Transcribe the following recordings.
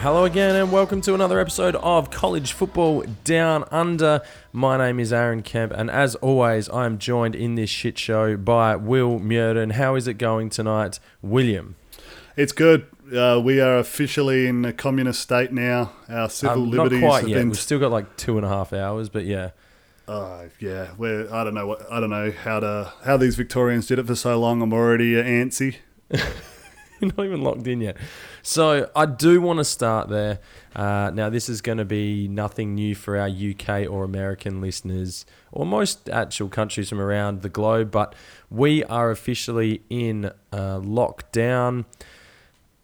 Hello again, and welcome to another episode of College Football Down Under. My name is Aaron Kemp, and as always, I am joined in this shit show by Will Murden. How is it going tonight, William? It's good. Uh, we are officially in a communist state now. Our civil Um, liberties not quite have yet. been. We've still got like two and a half hours, but yeah. Uh, yeah, we're. I don't know what. I don't know how to how these Victorians did it for so long. I'm already antsy. You're not even locked in yet. So I do want to start there. Uh, now, this is going to be nothing new for our UK or American listeners, or most actual countries from around the globe, but we are officially in uh, lockdown.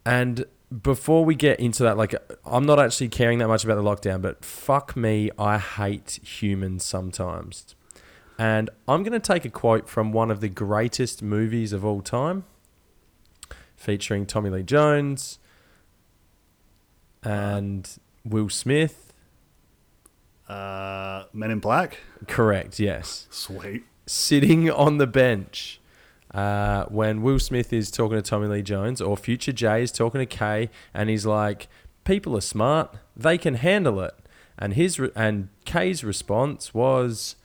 And before we get into that, like, I'm not actually caring that much about the lockdown, but fuck me, I hate humans sometimes. And I'm going to take a quote from one of the greatest movies of all time featuring Tommy Lee Jones and Will Smith. Uh, Men in Black. Correct, yes. Sweet. Sitting on the bench uh, when Will Smith is talking to Tommy Lee Jones, or Future Jay is talking to Kay, and he's like, "People are smart; they can handle it." And his re- and Kay's response was,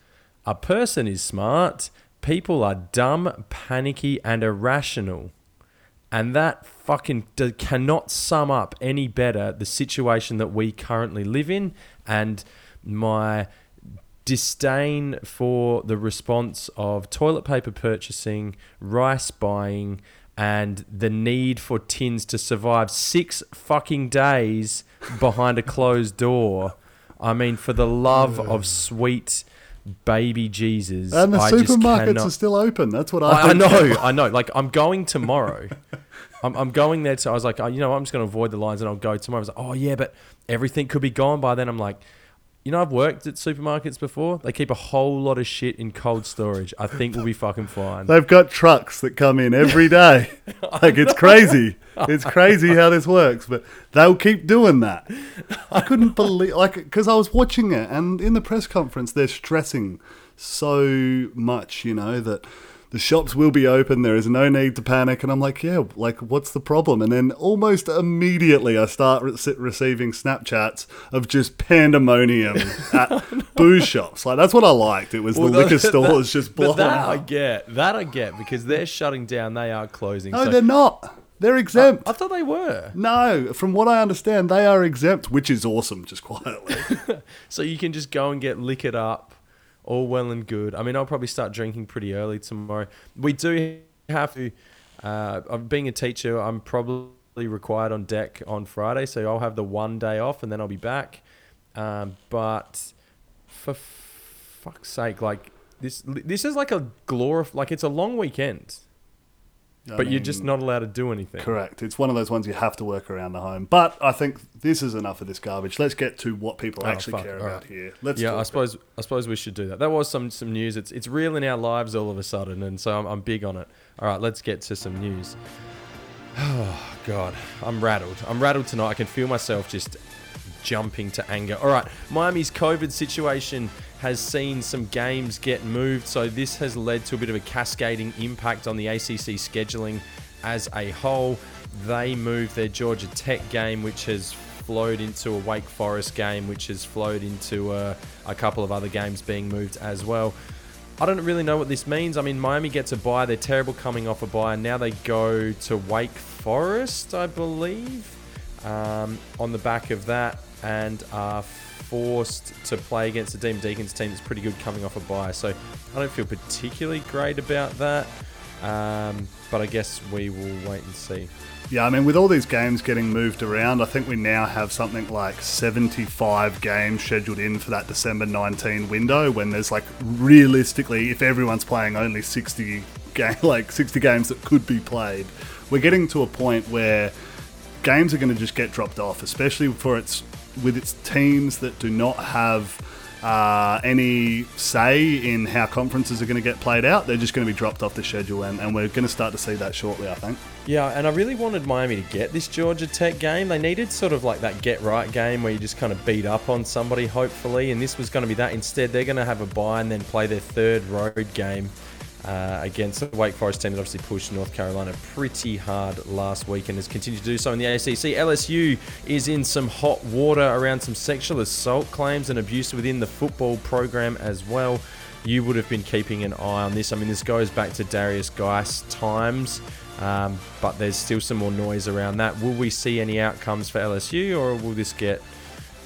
"A person is smart; people are dumb, panicky, and irrational." And that fucking d- cannot sum up any better the situation that we currently live in and my disdain for the response of toilet paper purchasing, rice buying, and the need for tins to survive six fucking days behind a closed door. I mean, for the love of sweet baby Jesus. And the I supermarkets cannot- are still open. That's what I. I, I know. I know. Like I'm going tomorrow. I'm, I'm going there. So I was like, oh, you know, I'm just going to avoid the lines and I'll go tomorrow. I was like, oh yeah, but everything could be gone by then. I'm like, you know, I've worked at supermarkets before. They keep a whole lot of shit in cold storage. I think we'll be fucking fine. They've got trucks that come in every day. like it's crazy. It's crazy how this works, but they'll keep doing that. I couldn't believe, like, because I was watching it, and in the press conference, they're stressing so much, you know, that the shops will be open. There is no need to panic, and I'm like, yeah, like, what's the problem? And then almost immediately, I start re- receiving Snapchats of just pandemonium at booze shops. Like that's what I liked. It was Well, the liquor that- stores just But blowing that I get. That I get because they're shutting down. They are closing. No, So- they're not. They're exempt. I thought they were. no, from what I understand, they are exempt, which is awesome, just quietly. So you can just go and get liquored up, all well and good. I mean, I'll probably start drinking pretty early tomorrow. We do have to. Uh, being a teacher. I'm probably required on deck on Friday, so I'll have the one day off, and then I'll be back. Um, but for fuck's sake, like this, this is like a glorif- like it's a long weekend, I but you're just not allowed to do anything. Correct. It's one of those ones you have to work around the home. But I think this is enough of this garbage. Let's get to what people Oh, actually fuck. care All about right. here. Let's yeah, I suppose I suppose we should do that. That was some some news. It's it's real in our lives all of a sudden, and so I'm, I'm big on it. All right, let's get to some news. Oh God, I'm rattled. I'm rattled tonight. I can feel myself just jumping to anger. All right, Miami's COVID situation has seen some games get moved, so this has led to a bit of a cascading impact on the ACC scheduling as a whole. They moved their Georgia Tech game, which has flowed into a Wake Forest game, which has flowed into uh, a couple of other games being moved as well. I don't really know what this means. I mean, Miami gets a bye. They're terrible coming off a. And now they go to Wake Forest, I believe, um, on the back of that, and are forced to play against the Demon Deacons team that's pretty good coming off a bye. So I don't feel particularly great about that. Um, but I guess we will wait and see. Yeah, I mean, with all these games getting moved around, I think we now have something like 75 games scheduled in for that December 19 window. When there's like realistically, if everyone's playing only 60 game, like 60 games that could be played, we're getting to a point where games are going to just get dropped off, especially for its with its teams that do not have uh, any say in how conferences are going to get played out. They're just going to be dropped off the schedule, and, and we're going to start to see that shortly. I think. Yeah, and I really wanted Miami to get this Georgia Tech game. They needed sort of like that get right game where you just kind of beat up on somebody, hopefully, and this was going to be that. Instead, they're going to have a bye and then play their third road game uh, against the Wake Forest team that obviously pushed North Carolina pretty hard last week and has continued to do so in the ACC. LSU is in some hot water around some sexual assault claims and abuse within the football program as well. You would have been keeping an eye on this. I mean, this goes back to Derrius Guice times. Um, but there's still some more noise around that. Will we see any outcomes for LSU, or will this get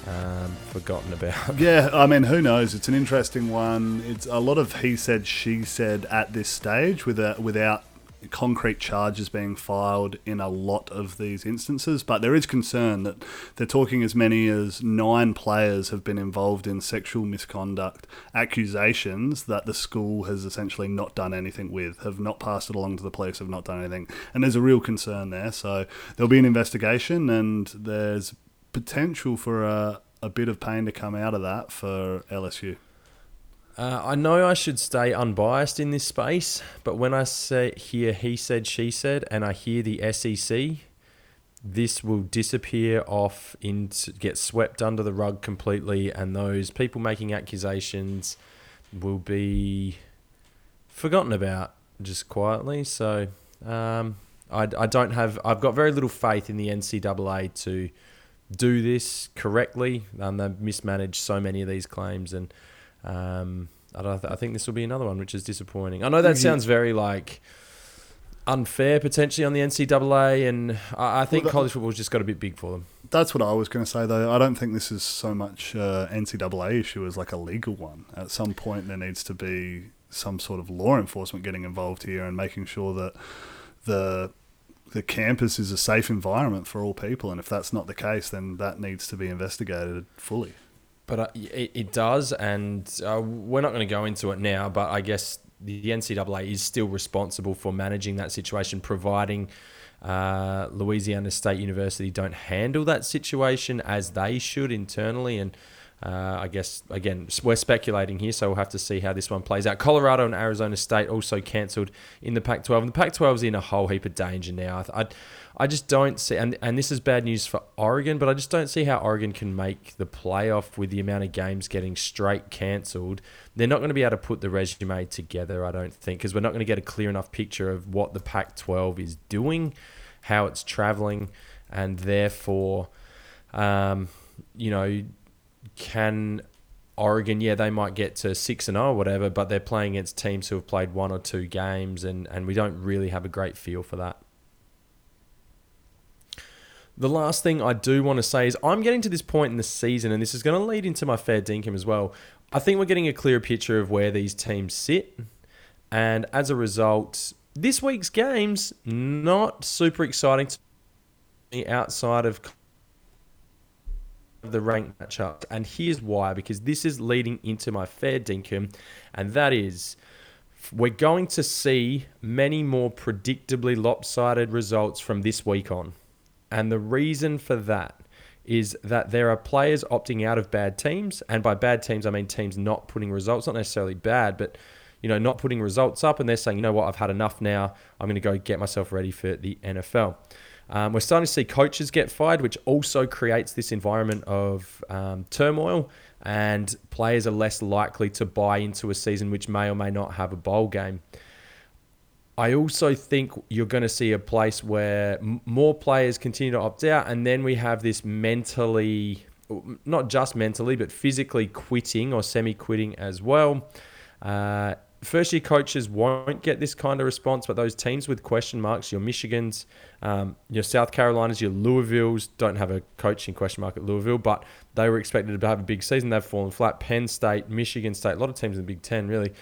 um, forgotten about? Yeah, I mean, who knows? It's an interesting one. It's a lot of he said, she said at this stage, without without concrete charges being filed in a lot of these instances, but there is concern that they're talking as many as nine players have been involved in sexual misconduct accusations that the school has essentially not done anything with, have not passed it along to the police, have not done anything. And there's a real concern there. So there'll be an investigation, and there's potential for a, a bit of pain to come out of that for LSU. Uh, I know I should stay unbiased in this space, but when I say hear he said, she said, and I hear the SEC, this will disappear off into get swept under the rug completely, and those people making accusations will be forgotten about just quietly. So um, I, I don't have I've got very little faith in the NCAA to do this correctly. Um, they've mismanaged so many of these claims and. Um, I, th- I think this will be another one, which is disappointing. I know that sounds very like unfair potentially on the NCAA, and I, I think well, that, college football's just got a bit big for them. That's what I was going to say, though. I don't think this is so much uh, NCAA issue as like a legal one. At some point, there needs to be some sort of law enforcement getting involved here and making sure that the the campus is a safe environment for all people. And if that's not the case, then that needs to be investigated fully. But uh, it, it does, and uh, we're not going to go into it now. But I guess the NCAA is still responsible for managing that situation, providing uh, Louisiana State University don't handle that situation as they should internally. And uh, I guess, again, we're speculating here, so we'll have to see how this one plays out. Colorado and Arizona State also cancelled in the Pac 12. And the Pac 12 is in a whole heap of danger now. I, I, I just don't see, and, and this is bad news for Oregon, but I just don't see how Oregon can make the playoff with the amount of games getting straight cancelled. They're not going to be able to put the resume together, I don't think, because we're not going to get a clear enough picture of what the Pac 12 is doing, how it's traveling, and therefore, um, you know, can Oregon, yeah, they might get to six and or whatever, but they're playing against teams who have played one or two games, and and we don't really have a great feel for that. The last thing I do want to say is I'm getting to this point in the season, and this is going to lead into my fair dinkum as well. I think we're getting a clearer picture of where these teams sit, and as a result, this week's games not super exciting to me outside of the rank matchup. And here's why because this is leading into my fair dinkum, and that is we're going to see many more predictably lopsided results from this week on. And the reason for that is that there are players opting out of bad teams. And by bad teams, I mean teams not putting results, not necessarily bad, but you know, not putting results up, and they're saying, you know what, I've had enough now. I'm going to go get myself ready for the NFL. Um, we're starting to see coaches get fired, which also creates this environment of um, turmoil, and players are less likely to buy into a season which may or may not have a bowl game. I also think you're going to see a place where m- more players continue to opt out, and then we have this mentally, not just mentally, but physically quitting or semi quitting as well. Uh, first year coaches won't get this kind of response, but those teams with question marks, your Michigans, um, your South Carolinas, your Louisvilles, don't have a coaching question mark at Louisville, but they were expected to have a big season. They've fallen flat. Penn State, Michigan State, a lot of teams in the Big Ten, really.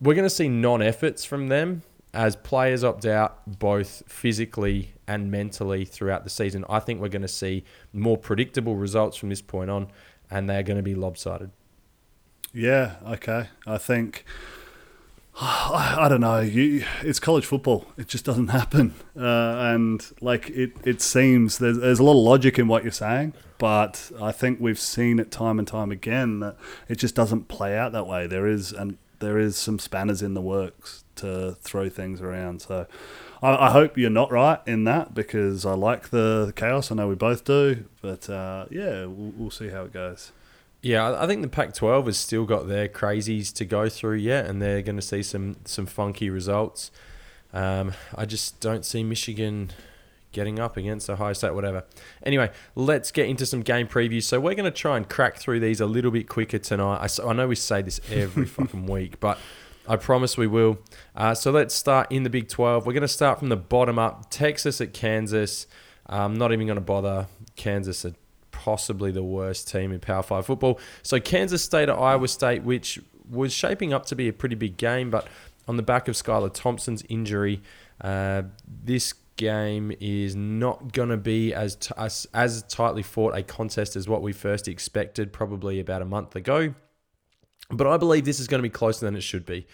We're going to see non efforts from them as players opt out both physically and mentally throughout the season, I think we're going to see more predictable results from this point on, and they're going to be lopsided. Yeah, okay. I think I, don't know. You, it's college football. It just doesn't happen, uh, and like it, it seems there's, there's a lot of logic in what you're saying, but I think we've seen it time and time again that it just doesn't play out that way. There is and there is some spanners in the works to throw things around. So I, I, hope you're not right in that because I like the chaos. I know we both do, but uh, yeah, we'll, we'll, see how it goes. Yeah, I think the Pac-12 has still got their crazies to go through yet, and they're going to see some some funky results. Um, I just don't see Michigan getting up against Ohio State, whatever. Anyway, let's get into some game previews. So we're going to try and crack through these a little bit quicker tonight. I, I know we say this every fucking week, but I promise we will. Uh, so let's start in the Big 12. We're going to start from the bottom up. Texas at Kansas. I'm not even going to bother. Kansas are possibly the worst team in Power 5 football. So Kansas State at Iowa State, which was shaping up to be a pretty big game, but on the back of Skylar Thompson's injury, uh, this game is not going to be as, t- as as tightly fought a contest as what we first expected probably about a month ago. But I believe this is going to be closer than it should be.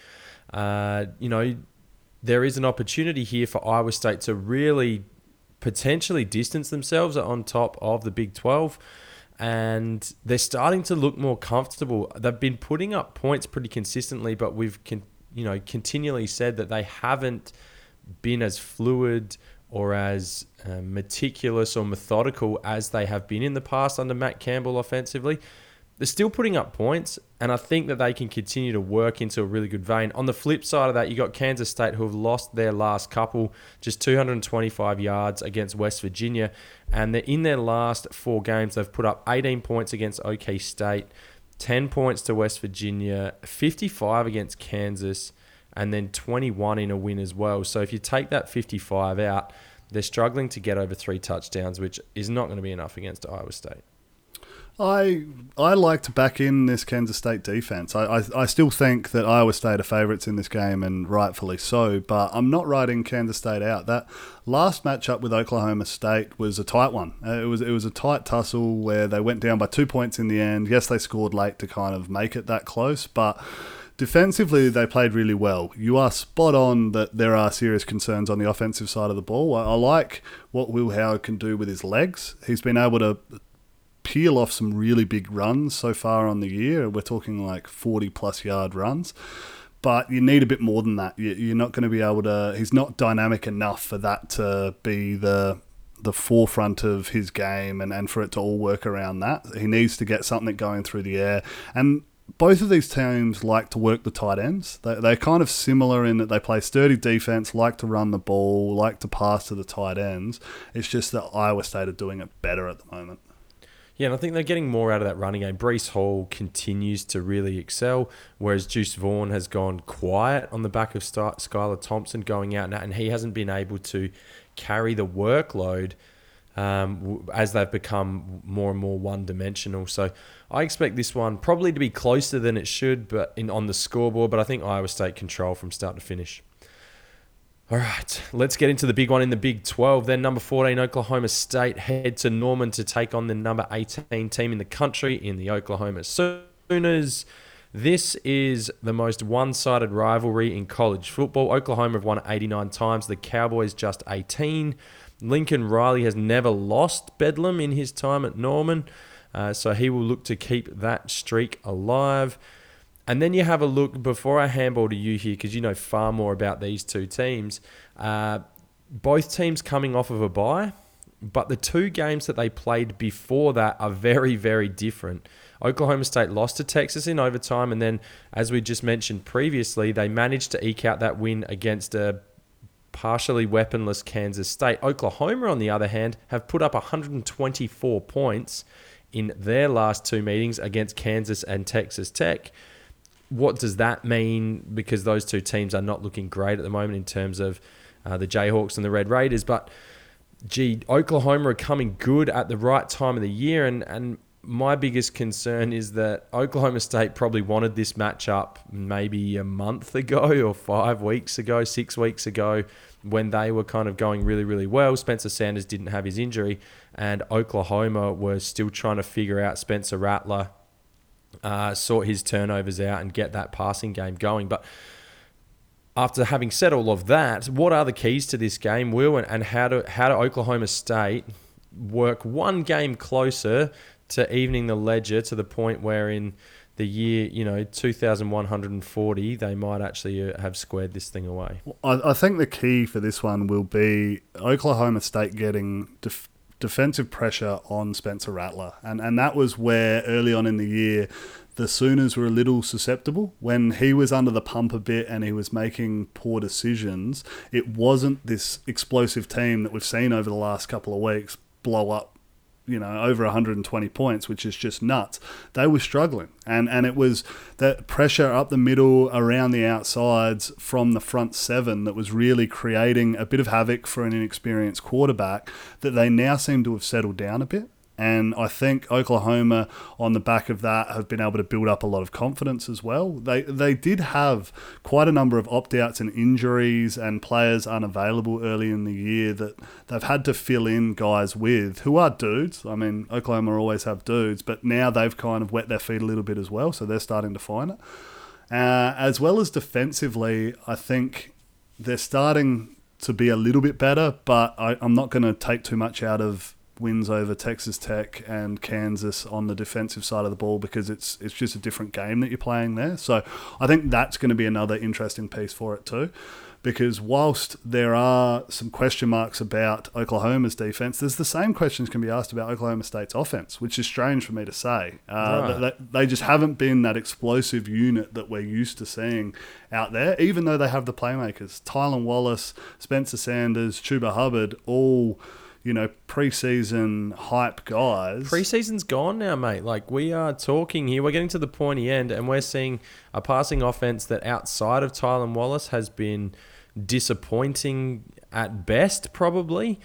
Uh, you know, there is an opportunity here for Iowa State to really potentially distance themselves on top of the Big 12 and they're starting to look more comfortable. They've been putting up points pretty consistently, but we've con- you know continually said that they haven't been as fluid or as uh, meticulous or methodical as they have been in the past under Matt Campbell offensively. They're still putting up points, and I think that they can continue to work into a really good vein. On the flip side of that, you got Kansas State who have lost their last couple, just 225 yards against West Virginia, and they're in their last four games. They've put up 18 points against OK State, 10 points to West Virginia, 55 against Kansas, and then 21 in a win as well. So if you take that 55 out, they're struggling to get over three touchdowns, which is not going to be enough against Iowa State. I I like to back in this Kansas State defense. I, I, I still think that Iowa State are favourites in this game, and rightfully so. But I'm not writing Kansas State out. That last matchup with Oklahoma State was a tight one. Uh, it was it was a tight tussle where they went down by two points in the end. Yes, they scored late to kind of make it that close, but defensively they played really well. You are spot on that there are serious concerns on the offensive side of the ball. I, I like what Will Howard can do with his legs. He's been able to peel off some really big runs so far on the year. We're talking like 40 plus yard runs. But you need a bit more than that. You're not going to be able to. He's not dynamic enough for that to be the the forefront of his game and, and for it to all work around that. He needs to get something going through the air. And both of these teams like to work the tight ends. They, they're kind of similar in that they play sturdy defense, like to run the ball, like to pass to the tight ends. It's just that Iowa State are doing it better at the moment. Yeah, and I think they're getting more out of that running game. Breece Hall continues to really excel, whereas Deuce Vaughn has gone quiet on the back of Skylar Thompson going out, and he hasn't been able to carry the workload um, as they've become more and more one dimensional. So I expect this one probably to be closer than it should, but in on the scoreboard. But I think Iowa State control from start to finish. All right, let's get into the big one in the Big 12. Then number 14, Oklahoma State head to Norman to take on the number 18 team in the country in the Oklahoma Sooners. This is the most one-sided rivalry in college football. Oklahoma have won 89 times, the Cowboys just 18. Lincoln Riley has never lost Bedlam in his time at Norman, uh, so he will look to keep that streak alive. And then you have a look before I handball to you here because you know far more about these two teams. Uh, both teams coming off of a bye, but the two games that they played before that are very, very different. Oklahoma State lost to Texas in overtime, and then, as we just mentioned previously, they managed to eke out that win against a partially weaponless Kansas State. Oklahoma, on the other hand, have put up 124 points in their last two meetings against Kansas and Texas Tech what does that mean? Because those two teams are not looking great at the moment in terms of uh, the Jayhawks and the Red Raiders. But gee, Oklahoma are coming good at the right time of the year, and and my biggest concern is that Oklahoma State probably wanted this matchup maybe a month ago or five weeks ago, six weeks ago, when they were kind of going really, really well. Spencer Sanders didn't have his injury, and Oklahoma were still trying to figure out Spencer Rattler uh, sort his turnovers out and get that passing game going. But after having said all of that, what are the keys to this game, Will, and, and how do how do Oklahoma State work one game closer to evening the ledger to the point where in the year, you know, 2140, they might actually uh, have squared this thing away. I, I think the key for this one will be Oklahoma State getting def- defensive pressure on Spencer Rattler. And, and that was where early on in the year, the Sooners were a little susceptible. When he was under the pump a bit and he was making poor decisions, it wasn't this explosive team that we've seen over the last couple of weeks blow up you know over 120 points which is just nuts. They were struggling. And and it was that pressure up the middle around the outsides from the front seven that was really creating a bit of havoc for an inexperienced quarterback that they now seem to have settled down a bit and I think Oklahoma, on the back of that, have been able to build up a lot of confidence as well. They they did have quite a number of opt outs and injuries and players unavailable early in the year that they've had to fill in guys with who are dudes. I mean, Oklahoma always have dudes, but now they've kind of wet their feet a little bit as well, so they're starting to find it. Uh, as well as defensively, I think they're starting to be a little bit better, but I, I'm not going to take too much out of wins over Texas Tech and Kansas on the defensive side of the ball because it's it's just a different game that you're playing there. So I think that's going to be another interesting piece for it too. Because whilst there are some question marks about Oklahoma's defense, there's the same questions can be asked about Oklahoma State's offense, which is strange for me to say. Uh, right. they, they just haven't been that explosive unit that we're used to seeing out there, even though they have the playmakers. Tylan Wallace, Spencer Sanders, Chuba Hubbard, all you know, preseason hype guys. Preseason's gone now, mate. Like we are talking here, we're getting to the pointy end, and we're seeing a passing offense that outside of Tylan Wallace has been disappointing at best, probably.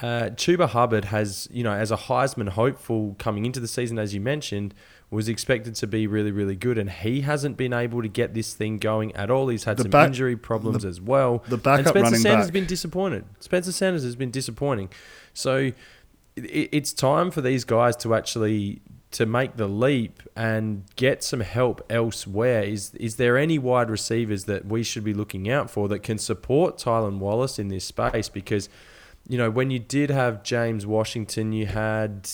Uh, Chuba Hubbard has, you know, as a Heisman hopeful coming into the season, as you mentioned, was expected to be really, really good, and he hasn't been able to get this thing going at all. He's had the some back, injury problems the, as well. The backup and Spencer running Sanders back. has been disappointed. Spencer Sanders has been disappointing. So it, it's time for these guys to actually to make the leap and get some help elsewhere. Is is there any wide receivers that we should be looking out for that can support Tylan Wallace in this space? Because you know when you did have James Washington, you had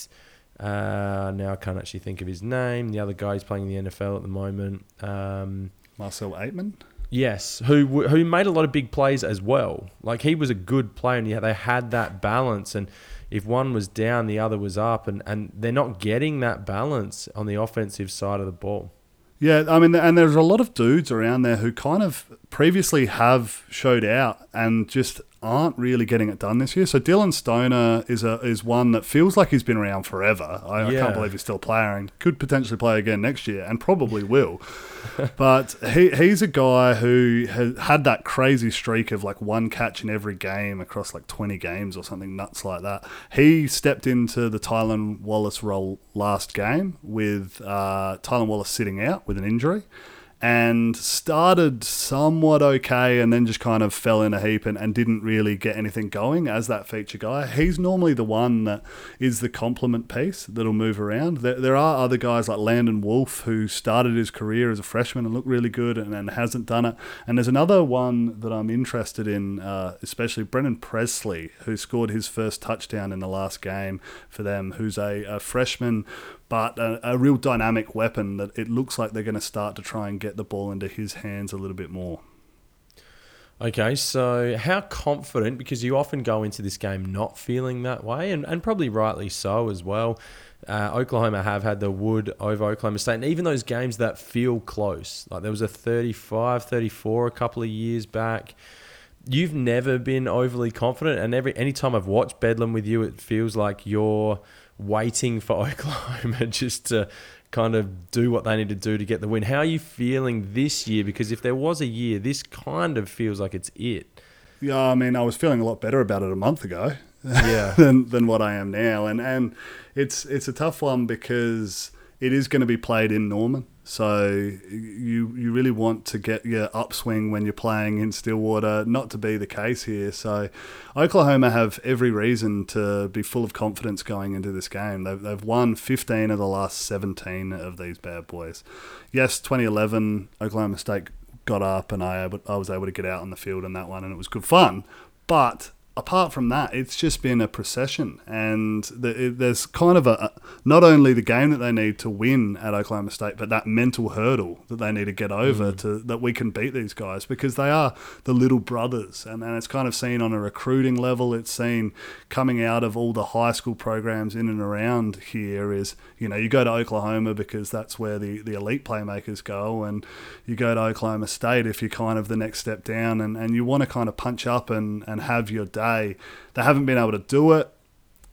uh, now I can't actually think of his name. The other guy who's playing in the NFL at the moment. Um, Marcell Ateman. Yes, who who made a lot of big plays as well. Like he was a good player, and yeah, they had that balance. And if one was down, the other was up, and and they're not getting that balance on the offensive side of the ball. Yeah, I mean, and there's a lot of dudes around there who kind of previously have showed out and just aren't really getting it done this year. So Dillon Stoner is a is one that feels like he's been around forever. I, yeah. I can't believe he's still playing. Could potentially play again next year, and probably will. but he he's a guy who has had that crazy streak of like one catch in every game across like 20 games or something nuts like that. He stepped into the Tylan Wallace role last game with uh, Tylan Wallace sitting out with an injury and started somewhat okay and then just kind of fell in a heap and, and didn't really get anything going as that feature guy. He's normally the one that is the complement piece that'll move around. There, there are other guys like Landon Wolf who started his career as a freshman and looked really good and, and hasn't done it. And there's another one that I'm interested in, uh, especially Brennan Presley, who scored his first touchdown in the last game for them, who's a, a freshman but a, a, real dynamic weapon that it looks like they're going to start to try and get the ball into his hands a little bit more. Okay, so how confident, because you often go into this game not feeling that way, and, and probably rightly so as well. Uh, Oklahoma have had the wood over Oklahoma State, and even those games that feel close, like there was a 35 34 a couple of years back. You've never been overly confident, and every anytime I've watched Bedlam with you, it feels like you're waiting for Oklahoma just to kind of do what they need to do to get the win. How are you feeling this year? Because if there was a year, this kind of feels like it's it. Yeah, I mean, I was feeling a lot better about it a month ago. Yeah. than than what I am now, and and it's it's a tough one because it is going to be played in Norman. So you you really want to get your upswing when you're playing in Stillwater, not to be the case here. So Oklahoma have every reason to be full of confidence going into this game. They've, they've won 15 of the last 17 of these bad boys. Yes, 2011 Oklahoma State got up and I I was able to get out on the field in that one and it was good fun. But apart from that, it's just been a procession, and the, it, there's kind of a not only the game that they need to win at Oklahoma State, but that mental hurdle that they need to get over mm. to that we can beat these guys because they are the little brothers, and, and it's kind of seen on a recruiting level. It's seen coming out of all the high school programs in and around here is you know you go to Oklahoma because that's where the the elite playmakers go, and you go to Oklahoma State if you're kind of the next step down, and, and you want to kind of punch up and and have your day. They haven't been able to do it.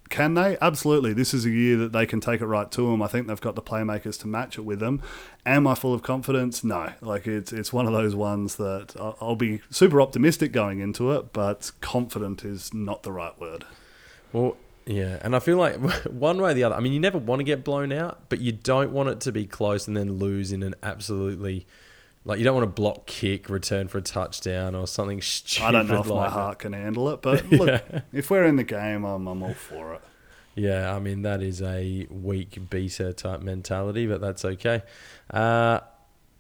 Can they? Absolutely. This is a year that they can take it right to them. I think they've got the playmakers to match it with them. Am I full of confidence? No. Like it's it's one of those ones that I'll, I'll be super optimistic going into it, but confident is not the right word. Well, yeah, and I feel like one way or the other. I mean, you never want to get blown out, but you don't want it to be close and then lose in an absolutely like you don't want to block kick, return for a touchdown or something stupid. I don't know if like my heart can handle it, but look, Yeah. if we're in the game, I'm, I'm all for it. Yeah, I mean that is a weak beta type mentality, but that's okay. Uh,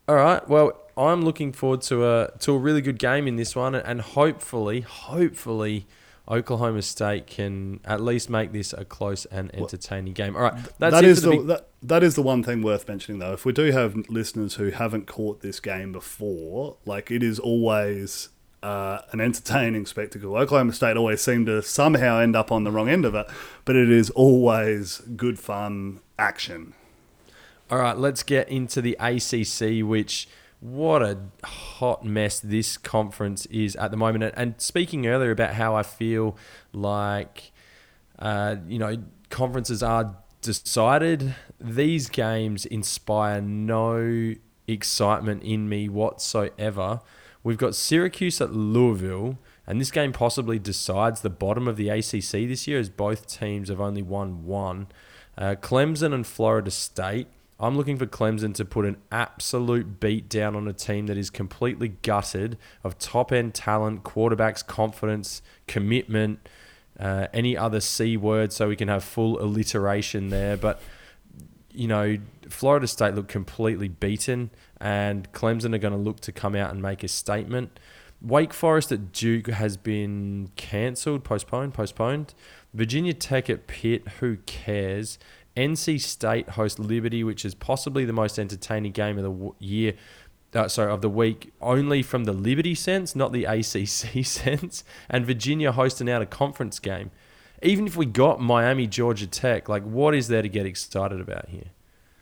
all right, well, I'm looking forward to a to a really good game in this one, and hopefully, hopefully, Oklahoma State can at least make this a close and entertaining game. All right, that's That is the, the, big- that, that is the one thing worth mentioning though. If we do have listeners who haven't caught this game before, like it is always uh, an entertaining spectacle. Oklahoma State always seem to somehow end up on the wrong end of it, but it is always good fun action. All right, let's get into the ACC, which what a hot mess this conference is at the moment. And- speaking earlier about how I feel like, uh, you know, conferences are decided, these games inspire no excitement in me whatsoever. We've got Syracuse at Louisville, and this game possibly decides the bottom of the ACC this year, as both teams have only won one. Uh, Clemson and Florida State. I'm looking for Clemson to put an absolute beat down on a team that is completely gutted of top end talent, quarterbacks, confidence, commitment, uh, any other C word, so we can have full alliteration there. But you know, Florida State looked completely beaten, and Clemson are going to look to come out and make a statement. Wake Forest at Duke has been cancelled, postponed, postponed. Virginia Tech at Pitt, who cares? NC State host Liberty, which is possibly the most entertaining game of the year. Uh, sorry, of the week, only from the Liberty sense, not the ACC sense. And Virginia hosting out a conference game. Even if we got Miami, Georgia Tech, like what is there to get excited about here?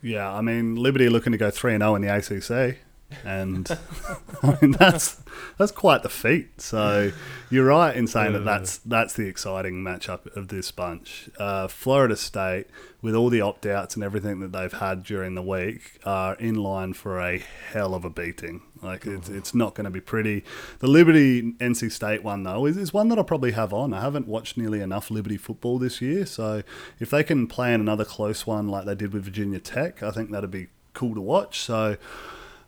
Yeah, I mean Liberty looking to go three and zero in the ACC, and I mean that's that's quite the feat. So you're right in saying that that's that's the exciting matchup of this bunch. Uh, Florida State, with all the opt outs and everything that they've had during the week, are in line for a hell of a beating. Like it's, it's not going to be pretty. The Liberty NC State one though is, is one that I'll probably have on. I haven't watched nearly enough Liberty football this year, so if they can play in another close one like they did with Virginia Tech, I think that'd be cool to watch. So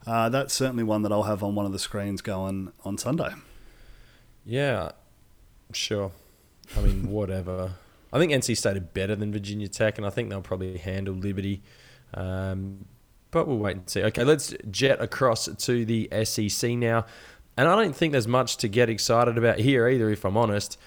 uh, that's certainly one that I'll have on one of the screens going on Sunday. Yeah, sure. I mean, whatever. I think NC State are better than Virginia Tech, and I think they'll probably handle Liberty. Um, but we'll wait and see. Okay, let's jet across to the SEC now. And I don't think there's much to get excited about here either, if I'm honest.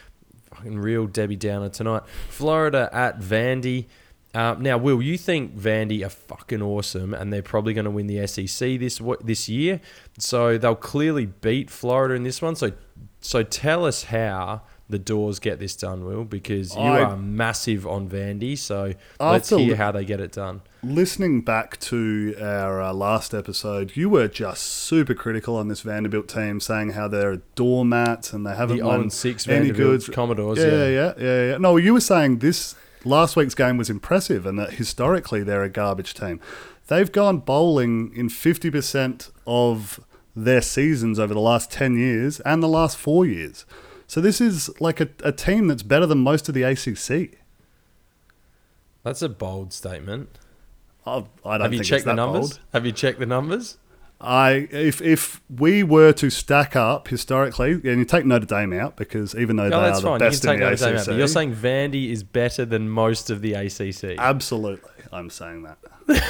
Fucking real Debbie Downer tonight. Florida at Vandy. Uh, now, Will, you think Vandy are fucking awesome, and they're probably going to win the SEC this this year. So they'll clearly beat Florida in this one. So, so tell us how the Dores get this done, Will, because you I- are massive on Vandy. So let's hear how they get it done. Listening back to our uh, last episode, you were just super critical on this Vanderbilt team, saying how they're a doormat and they haven't The won six any Vanderbilt good. Commodores. Yeah, Yeah, yeah, yeah, yeah. No, you were saying this last week's game was impressive and that historically they're a garbage team. They've gone bowling in 50% of their seasons over the last 10 years and the last four years. So this is like a, a team that's better than most of the ACC. That's a bold statement. I, I don't Have you checked the numbers? bold. Have you checked the numbers? I if if we were to stack up historically, and you take Notre Dame out because even though No, they are the fine. Best in the Notre Dame out. ACC, you're saying Vandy is better than most of the ACC. absolutely, I'm saying that,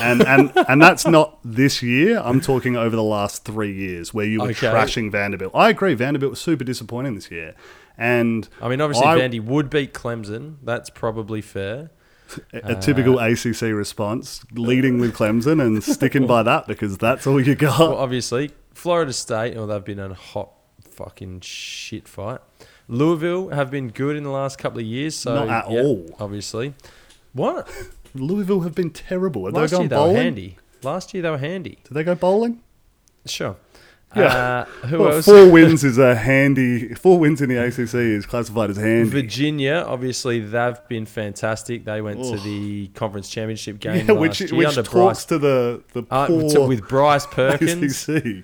and and and that's not this year. I'm talking over the last three years where you were Okay. trashing Vanderbilt. I agree, Vanderbilt was super disappointing this year, And I mean, obviously, I- Vandy would beat Clemson. That's probably fair. A, typical uh, ACC response, leading with Clemson and sticking by that because that's all you got. Well, obviously, Florida State, well, they've been in a hot fucking shit fight. Louisville have been good in the last couple of years. So Not at yeah, all. Obviously, what Louisville have been terrible. Have last they year gone they bowling? were handy. Last year they were handy. Did they go bowling? Sure. Yeah. Uh, who Well, else? four wins is a handy. Four wins in the ACC is classified as handy. Virginia, obviously, they've been fantastic. They went to the conference championship game Yeah, which which under talks Bryce, to the the uh, to- with Bryce Perkins. ACC.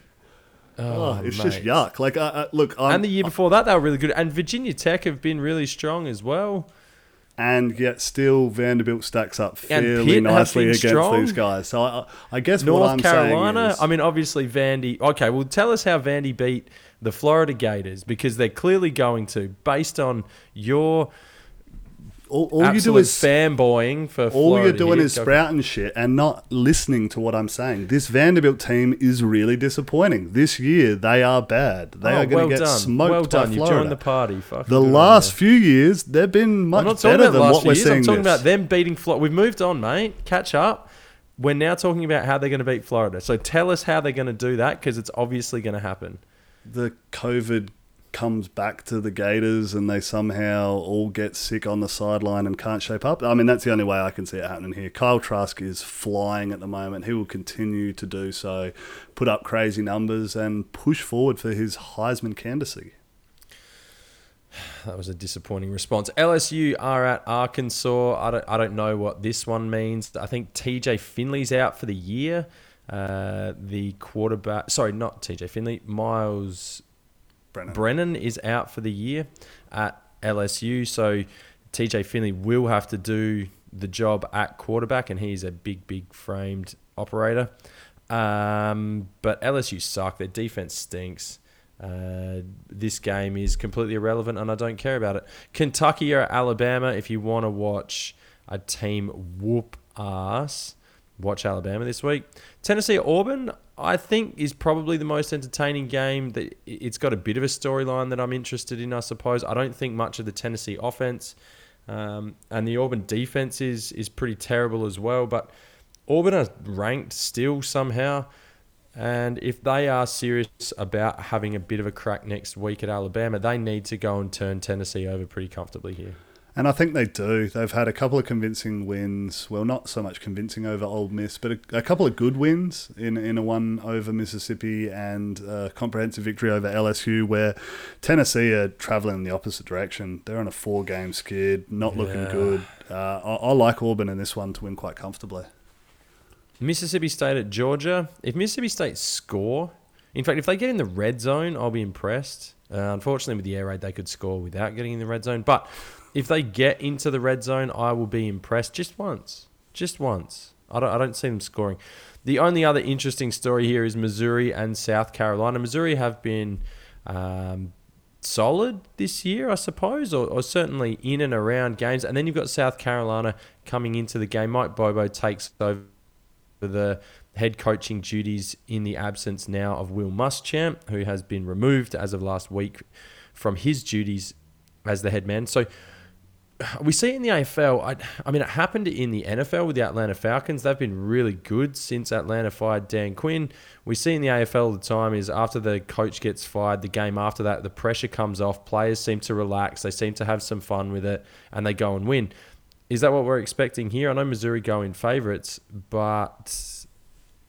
Oh, Oh, it's just yuck. Like, uh, look, I'm, And the year before that, they were really good. And Virginia Tech have been really strong as well. And yet still Vanderbilt stacks up fairly nicely against strong. these guys. So I, I guess what North I'm Carolina. saying is, I mean, obviously Vandy. Okay, well, tell us how Vandy beat the Florida Gators because they're clearly going to, based on your all, all you do is fanboying for. all Florida you're doing here. is Go- sprouting shit and not listening to what I'm saying. This Vanderbilt team is really disappointing. This year they are bad. They Oh, are going to well get done. smoked Well by done. You've Florida. joined the party. Fucking the last few years they've been much I'm not talking better than what we're years. seeing. I'm talking this. about them beating Florida. We've moved on, mate. Catch up. We're now talking about how they're going to beat Florida. So tell us how they're going to do that because it's obviously going to happen. the COVID comes back to the Gators and they somehow all get sick on the sideline and can't shape up. I mean, that's the only way I can see it happening here. Kyle Trask is flying at the moment. He will continue to do so, put up crazy numbers and push forward for his Heisman candidacy. That was a disappointing response. LSU are at Arkansas. I don't, I don't know what this one means. I think TJ Finley's out for the year. Uh, the quarterback, sorry, not TJ Finley, Miles Brennan. Brennan is out for the year at LSU. So TJ Finley will have to do the job at quarterback, and he's a big, big framed operator. Um, but LSU suck. Their defense stinks. Uh, this game is completely irrelevant, and I don't care about it. Kentucky or Alabama, if you want to watch a team whoop ass, watch Alabama this week. Tennessee Auburn, I think, is probably the most entertaining game. That it's got a bit of a storyline that I'm interested in. I suppose I don't think much of the Tennessee offense, um, and the Auburn defense is is pretty terrible as well. But Auburn are ranked still somehow. And if they are serious about having a bit of a crack next week at Alabama, they need to go and turn Tennessee over pretty comfortably here. And I think they do. They've had a couple of convincing wins. Well, not so much convincing over Ole Miss, but a, a couple of good wins in in a one over Mississippi and a comprehensive victory over LSU, where Tennessee are traveling in the opposite direction. They're on a four game skid, not looking Yeah. good. Uh, I, I like Auburn in this one to win quite comfortably. Mississippi State at Georgia. If Mississippi State score, in fact, if they get in the red zone, I'll be impressed. Uh, unfortunately, with the air raid, they could score without getting in the red zone. But if they get into the red zone, I will be impressed just once. Just once. I don't, I don't see them scoring. The only other interesting story here is Missouri and South Carolina. Missouri have been um, solid this year, I suppose, or, or certainly in and around games. And then you've got South Carolina coming into the game. Mike Bobo takes over the head coaching duties in the absence now of Will Muschamp, who has been removed as of last week from his duties as the head man. So we see in the AFL. I, I mean, it happened in the NFL with the Atlanta Falcons. They've been really good since Atlanta fired Dan Quinn. We see in the AFL the time is after the coach gets fired, the game after that, the pressure comes off. Players seem to relax. They seem to have some fun with it, and they go and win. Is that what we're expecting here? I know Missouri go in favourites, but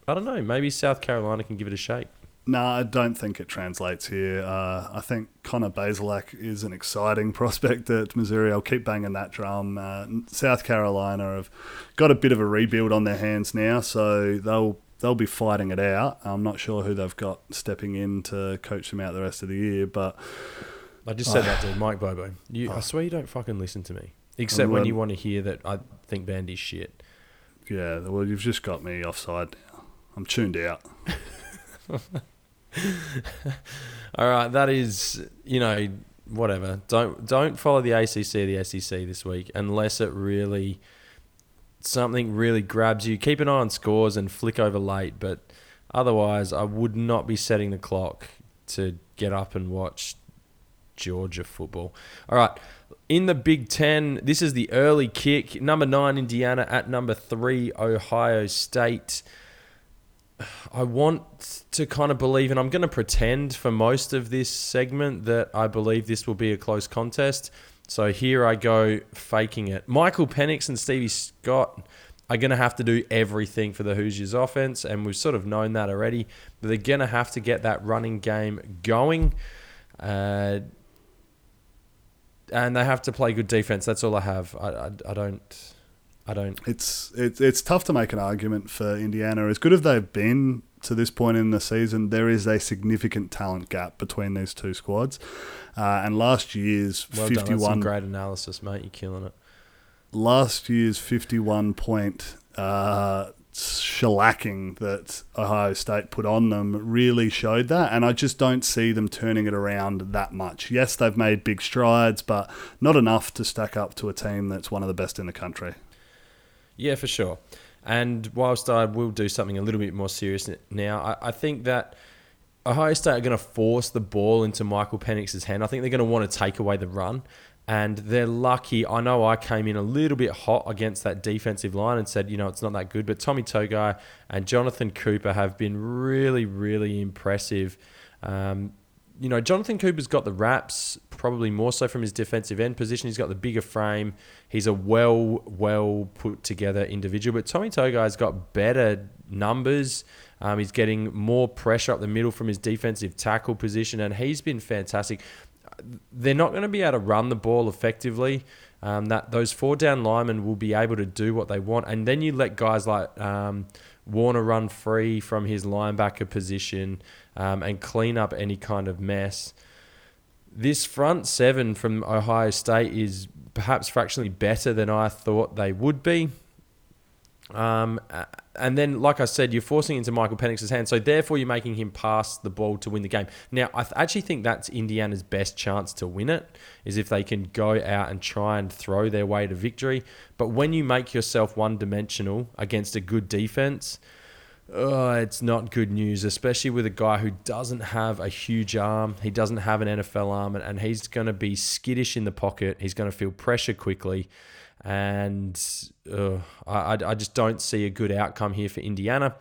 I don't know. Maybe South Carolina can give it a shake. No, I don't think it translates here. Uh, I think Connor Bazelak is an exciting prospect at Missouri. I'll keep banging that drum. Uh, South Carolina have got a bit of a rebuild on their hands now, so they'll they'll be fighting it out. I'm not sure who they've got stepping in to coach them out the rest of the year, but I just said that to Mike Bobo. You, I swear you don't fucking listen to me, except when well- you want to hear that I think Vandy's shit. yeah, well, you've just got me offside now. I'm tuned out. All right, that is you know whatever. Don't don't follow the ACC or the SEC this week unless it really something really grabs you. Keep an eye on scores and flick over late, but otherwise, I would not be setting the clock to get up and watch Georgia football. All right. In the Big Ten, this is the early kick. Number nine, Indiana at number three, Ohio State. I want to kind of believe, and I'm going to pretend for most of this segment that I believe this will be a close contest. So here I go faking it. Michael Penix and Stevie Scott are going to have to do everything for the Hoosiers offense, and we've sort of known that already. But they're going to have to get that running game going. Uh, and they have to play good defense. That's all I have. I, I, I don't. I don't. It's it's it's tough to make an argument for Indiana. As good as they've been to this point in the season, there is a significant talent gap between these two squads. Uh, and last year's well 51 done. That's some great analysis, mate. You're killing it. Last year's 51 point uh, shellacking that Ohio State put on them really showed that, and I just don't see them turning it around that much. Yes, they've made big strides, but not enough to stack up to a team that's one of the best in the country. Yeah, for sure. And whilst I will do something a little bit more serious now, I, I think that Ohio State are going to force the ball into Michael Penix's hand. I think they're going to want to take away the run. And they're lucky. I know I came in a little bit hot against that defensive line and said, you know, it's not that good. But Tommy Togiai and Jonathan Cooper have been really, really impressive. Um, you know, Jonathan Cooper's got the wraps, probably more so from his defensive end position. He's got the bigger frame. He's a well, well put together individual. But Tommy Togiai's got better numbers. Um, he's getting more pressure up the middle from his defensive tackle position, and he's been fantastic they're not going to be able to run the ball effectively. Um, that those four down linemen will be able to do what they want, and then you let guys like um, Warner run free from his linebacker position um, and clean up any kind of mess. This front seven from Ohio State is perhaps fractionally better than I thought they would be. Um, and then, like I said, you're forcing into Michael Penix's hand, so therefore you're making him pass the ball to win the game. Now, I th- actually think that's Indiana's best chance to win it is if they can go out and try and throw their way to victory. But when you make yourself one-dimensional against a good defense, oh, it's not good news, especially with a guy who doesn't have a huge arm. He doesn't have an NFL arm, and he's going to be skittish in the pocket. He's going to feel pressure quickly and uh, I, I just don't see a good outcome here for Indiana.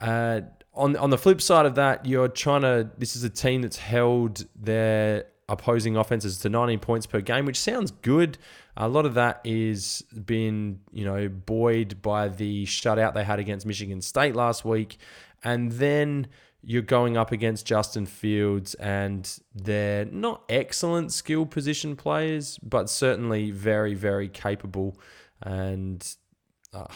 Uh, on on the flip side of that, you're trying to. This is a team that's held their opposing offenses to 19 points per game, which sounds good. A lot of that is been you know buoyed by the shutout they had against Michigan State last week, and then you're going up against Justin Fields, and they're not excellent skill position players, but certainly very, very capable. And uh,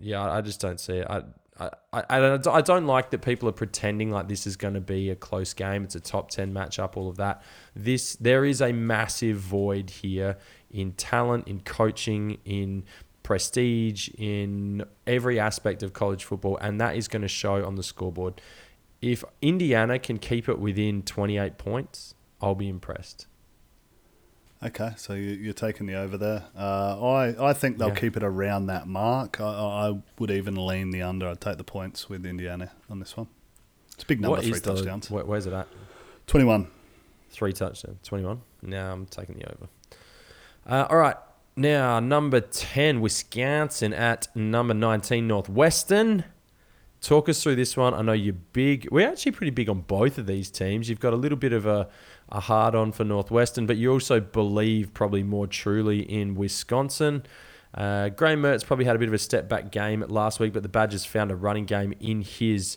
yeah, I just don't see it. I, I, I, I don't like that people are pretending like this is going to be a close game. It's a top 10 matchup, all of that. This There is a massive void here in talent, in coaching, in prestige, in every aspect of college football, and that is going to show on the scoreboard if Indiana can keep it within 28 points, I'll be impressed. Okay, so you, are taking the over there. Uh, I I think they'll yeah. keep it around that mark. I, I, would even lean the under. I'd take the points with Indiana on this one. It's a big number, what three touchdowns. The, where, where's it at? 21. Three touchdowns, 21. Now I'm taking the over. Uh, all right, now number 10, Wisconsin at number 19, Northwestern. Talk us through this one. I know you're big. We're actually pretty big on both of these teams. You've got a little bit of a, a hard on for Northwestern, but you also believe probably more truly in Wisconsin. Uh, Graham Mertz probably had a bit of a step back game last week, but the Badgers found a running game in his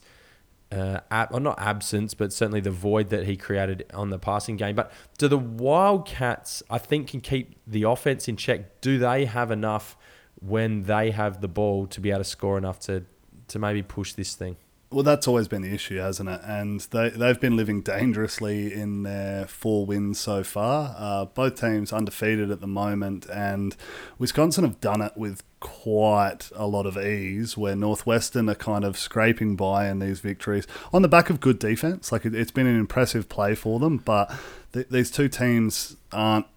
uh, ab- not absence, but certainly the void that he created on the passing game. But do the Wildcats, I think, can keep the offense in check? Do they have enough when they have the ball to be able to score enough to to maybe push this thing? Well, that's always been the issue, hasn't it? And they, they've been living dangerously in their four wins so far. Uh, both teams undefeated at the moment, and Wisconsin have done it with quite a lot of ease, where Northwestern are kind of scraping by in these victories on the back of good defense. Like it, has been an impressive play for them, but th- these two teams aren't.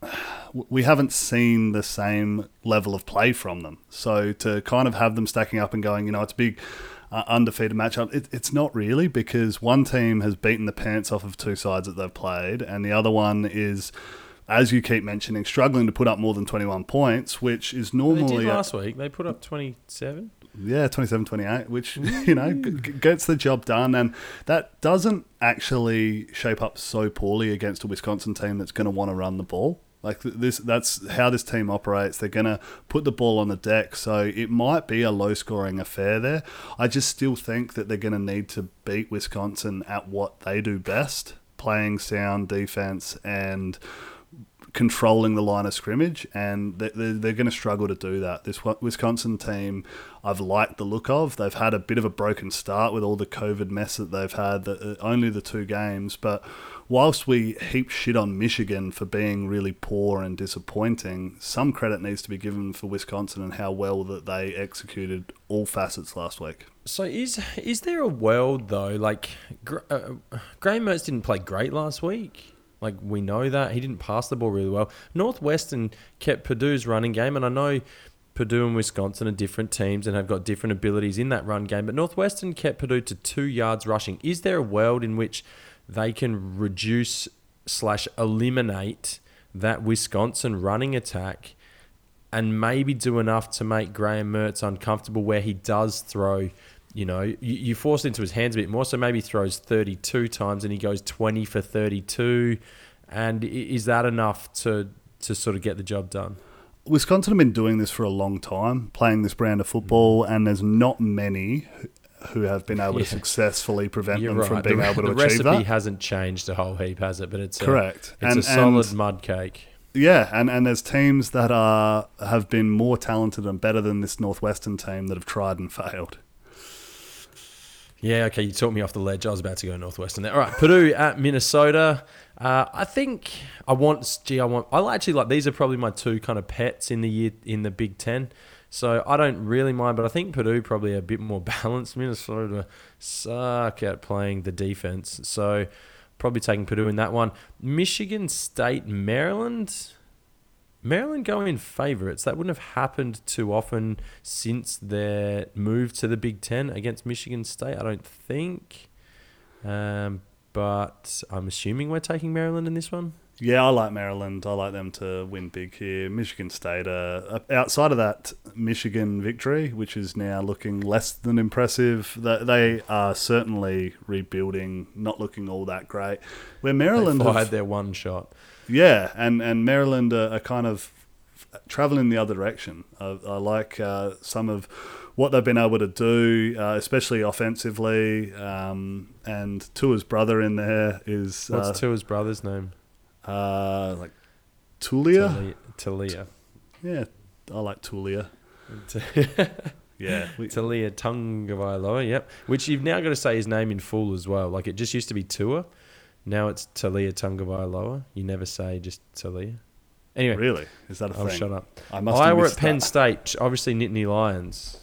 We haven't seen the same level of play from them. So to kind of have them stacking up and going, you know, it's big uh, undefeated matchup. It, it's not really because one team has beaten the pants off of two sides that they've played, and the other one is, as you keep mentioning, struggling to put up more than 21 points, which is They normally. did last week. They put up 27. Yeah, 27 28, which, you know, g- gets the job done. And that doesn't actually shape up so poorly against a Wisconsin team that's going to want to run the ball. Like this, that's how this team operates. They're going to put the ball on the deck, so it might be a low-scoring affair there. I just still think that they're going to need to beat Wisconsin at what they do best: playing sound defense and controlling the line of scrimmage, and they- they're, they're going to struggle to do that. This Wisconsin team, I've liked the look of. They've had a bit of a broken start with all the COVID mess that they've had, uh, only the two games. But whilst we heap shit on Michigan for being really poor and disappointing, some credit needs to be given for Wisconsin and how well that they executed all facets last week. So is is there a world though? Like uh, Graham Mertz didn't play great last week. Like we know that he didn't pass the ball really well. Northwestern kept Purdue's running game, and I know Purdue and Wisconsin are different teams and have got different abilities in that run game. But Northwestern kept Purdue to two yards rushing. Is there a world in which they can reduce slash eliminate that Wisconsin running attack? and maybe do enough to make Graham Mertz uncomfortable where he does throw, you know, you, you force it into his hands a bit more. So maybe throws 32 times and he goes 20 for 32. And is that enough to, to sort of get the job done? Wisconsin have been doing this for a long time, playing this brand of football, mm-hmm. and there's not many who- have been able Yeah. to successfully prevent You're them right. from being the, able to achieve that. the recipe hasn't changed a whole heap, has it? But it's Correct. A, it's And- a solid and- mud cake. Yeah, and, and there's teams that are have been more talented and better than this Northwestern team that have tried and failed. Yeah, okay, you talked me off the ledge. I was about to go Northwestern there. All right, Purdue at Minnesota. Uh, I think I want. Gee, I want. I actually like these are probably my two kind of pets in the year in the Big Ten. So I don't really mind, but I think Purdue probably a bit more balanced. Minnesota suck at playing the defense, so probably taking Purdue in that one. Michigan State, Maryland. Maryland going in favourites. That wouldn't have happened too often since their move to the Big Ten against Michigan State. I don't think. Um, but I'm assuming we're taking Maryland in this one. Yeah, I like Maryland. I like them to win big here. Michigan State, uh, outside of that Michigan victory, which is now looking less than impressive, they are certainly rebuilding, not looking all that great. Where Maryland, they have- fired their one shot. Yeah, and, and Maryland are, are kind of traveling the other direction. I, I like uh, some of what they've been able to do, uh, especially offensively. Um, and Tua's brother in there is What's uh, Tua's brother's name? Uh, like Tulia. Talia. Talia. Yeah, I like Tulia. Yeah, we, Talia Tagovailoa, yep. Which you've now got to say his name in full as well. Like it just used to be Tua. Now it's Talia Tagovailoa. You never say just Talia. Anyway, really is that a I'll thing? shut up. I must. have Iowa at Penn that. State, obviously Nittany Lions.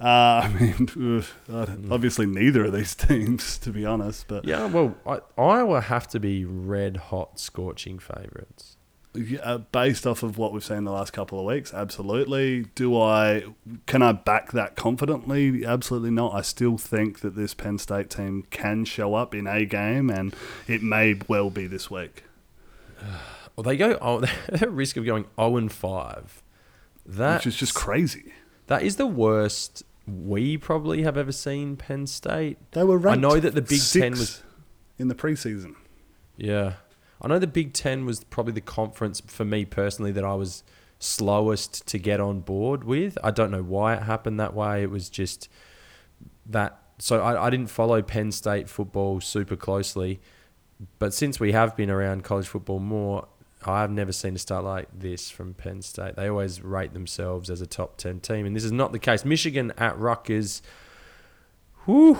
Uh, I mean, ugh, I don't- obviously neither of these teams, to be honest. But Yeah, well, I, Iowa have to be red hot, scorching favourites. Yeah, uh, based off of what we've seen the last couple of weeks, absolutely. Do I can I back that confidently? Absolutely not. I still think that this Penn State team can show up in a game, and it may well be this week. Well, they go. Oh, they're at risk of going zero and five. That which is just crazy. That is the worst we probably have ever seen Penn State. They were ranked. I know that the Big Ten was. in the preseason. Yeah, I know the Big Ten was probably the conference for me personally that I was slowest to get on board with. I don't know why it happened that way. It was just that. So I, I didn't follow Penn State football super closely, but since we have been around college football more, I've never seen a start like this from Penn State. They always rate themselves as a top 10 team, and this is not the case. Michigan at Rutgers. Whew.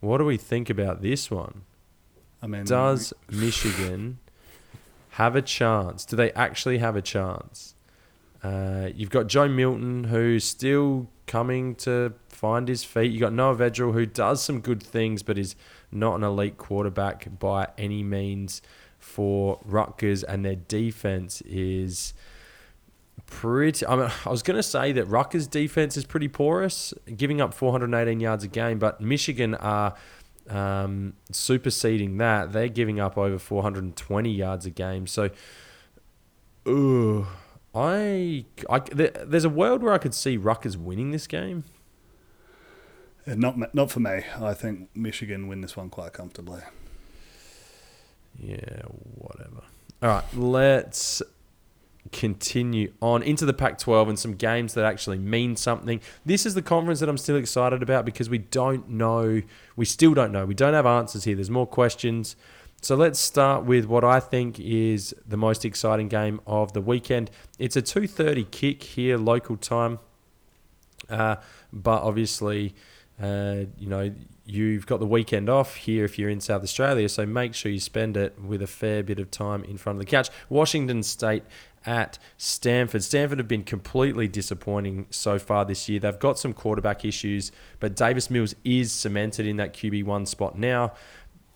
What do we think about this one? I mean, Does Michigan have a chance? Do they actually have a chance? Uh, you've got Joe Milton, who's still coming to find his feet. You've got Noah Vedral, who does some good things, but is not an elite quarterback by any means for Rutgers, and their defense is pretty. I, mean, I was going to say that Rutgers' defense is pretty porous, giving up 418 yards a game, but Michigan are um, superseding that. They're giving up over 420 yards a game. So, ooh, I, I there's a world where I could see Rutgers winning this game. Not not for me. I think Michigan win this one quite comfortably. Yeah, whatever. All right, let's continue on into the Pac 12 and some games that actually mean something. This is the conference that I'm still excited about because we don't know, we still don't know. We don't have answers here. There's more questions. So let's start with what I think is the most exciting game of the weekend. It's a 2:30 kick here local time. Uh, but obviously uh, you know, you've got the weekend off here if you're in South Australia, so make sure you spend it with a fair bit of time in front of the couch. Washington State at Stanford. Stanford have been completely disappointing so far this year. They've got some quarterback issues, but Davis Mills is cemented in that QB1 spot now.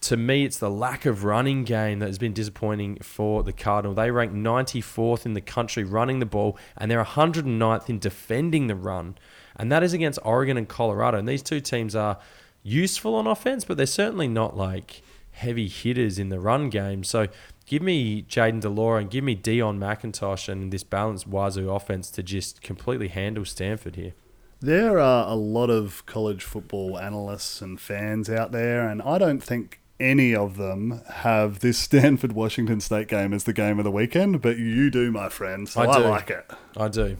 To me, it's the lack of running game that has been disappointing for the Cardinal. They rank 94th in the country running the ball, and they're 109th in defending the run and that is against Oregon and Colorado. And these two teams are useful on offense, but they're certainly not like heavy hitters in the run game. So give me Jayden de Laura and give me Deon McIntosh and this balanced Wazoo offense to just completely handle Stanford here. There are a lot of college football analysts and fans out there, and I don't think any of them have this Stanford Washington State game as the game of the weekend, but you do, my friend. So I, I like it. I do.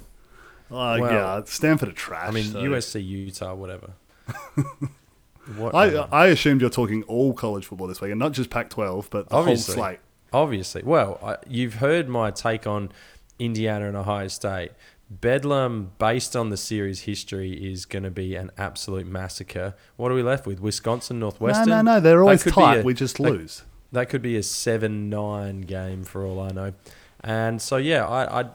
Uh, well, yeah, Stanford are trash. I mean, so. USC, Utah, whatever. what, I um, I assumed you're talking all college football this week, and not just Pac-12, but the obviously, whole slate. Obviously, well, I, you've heard my take on Indiana and Ohio State. Bedlam, based on the series history, is going to be an absolute massacre. What are we left with? Wisconsin, Northwestern. No, no, no. They're always tight. A, we just lose. That, that could be a seven-nine game for all I know. And so, yeah, I, I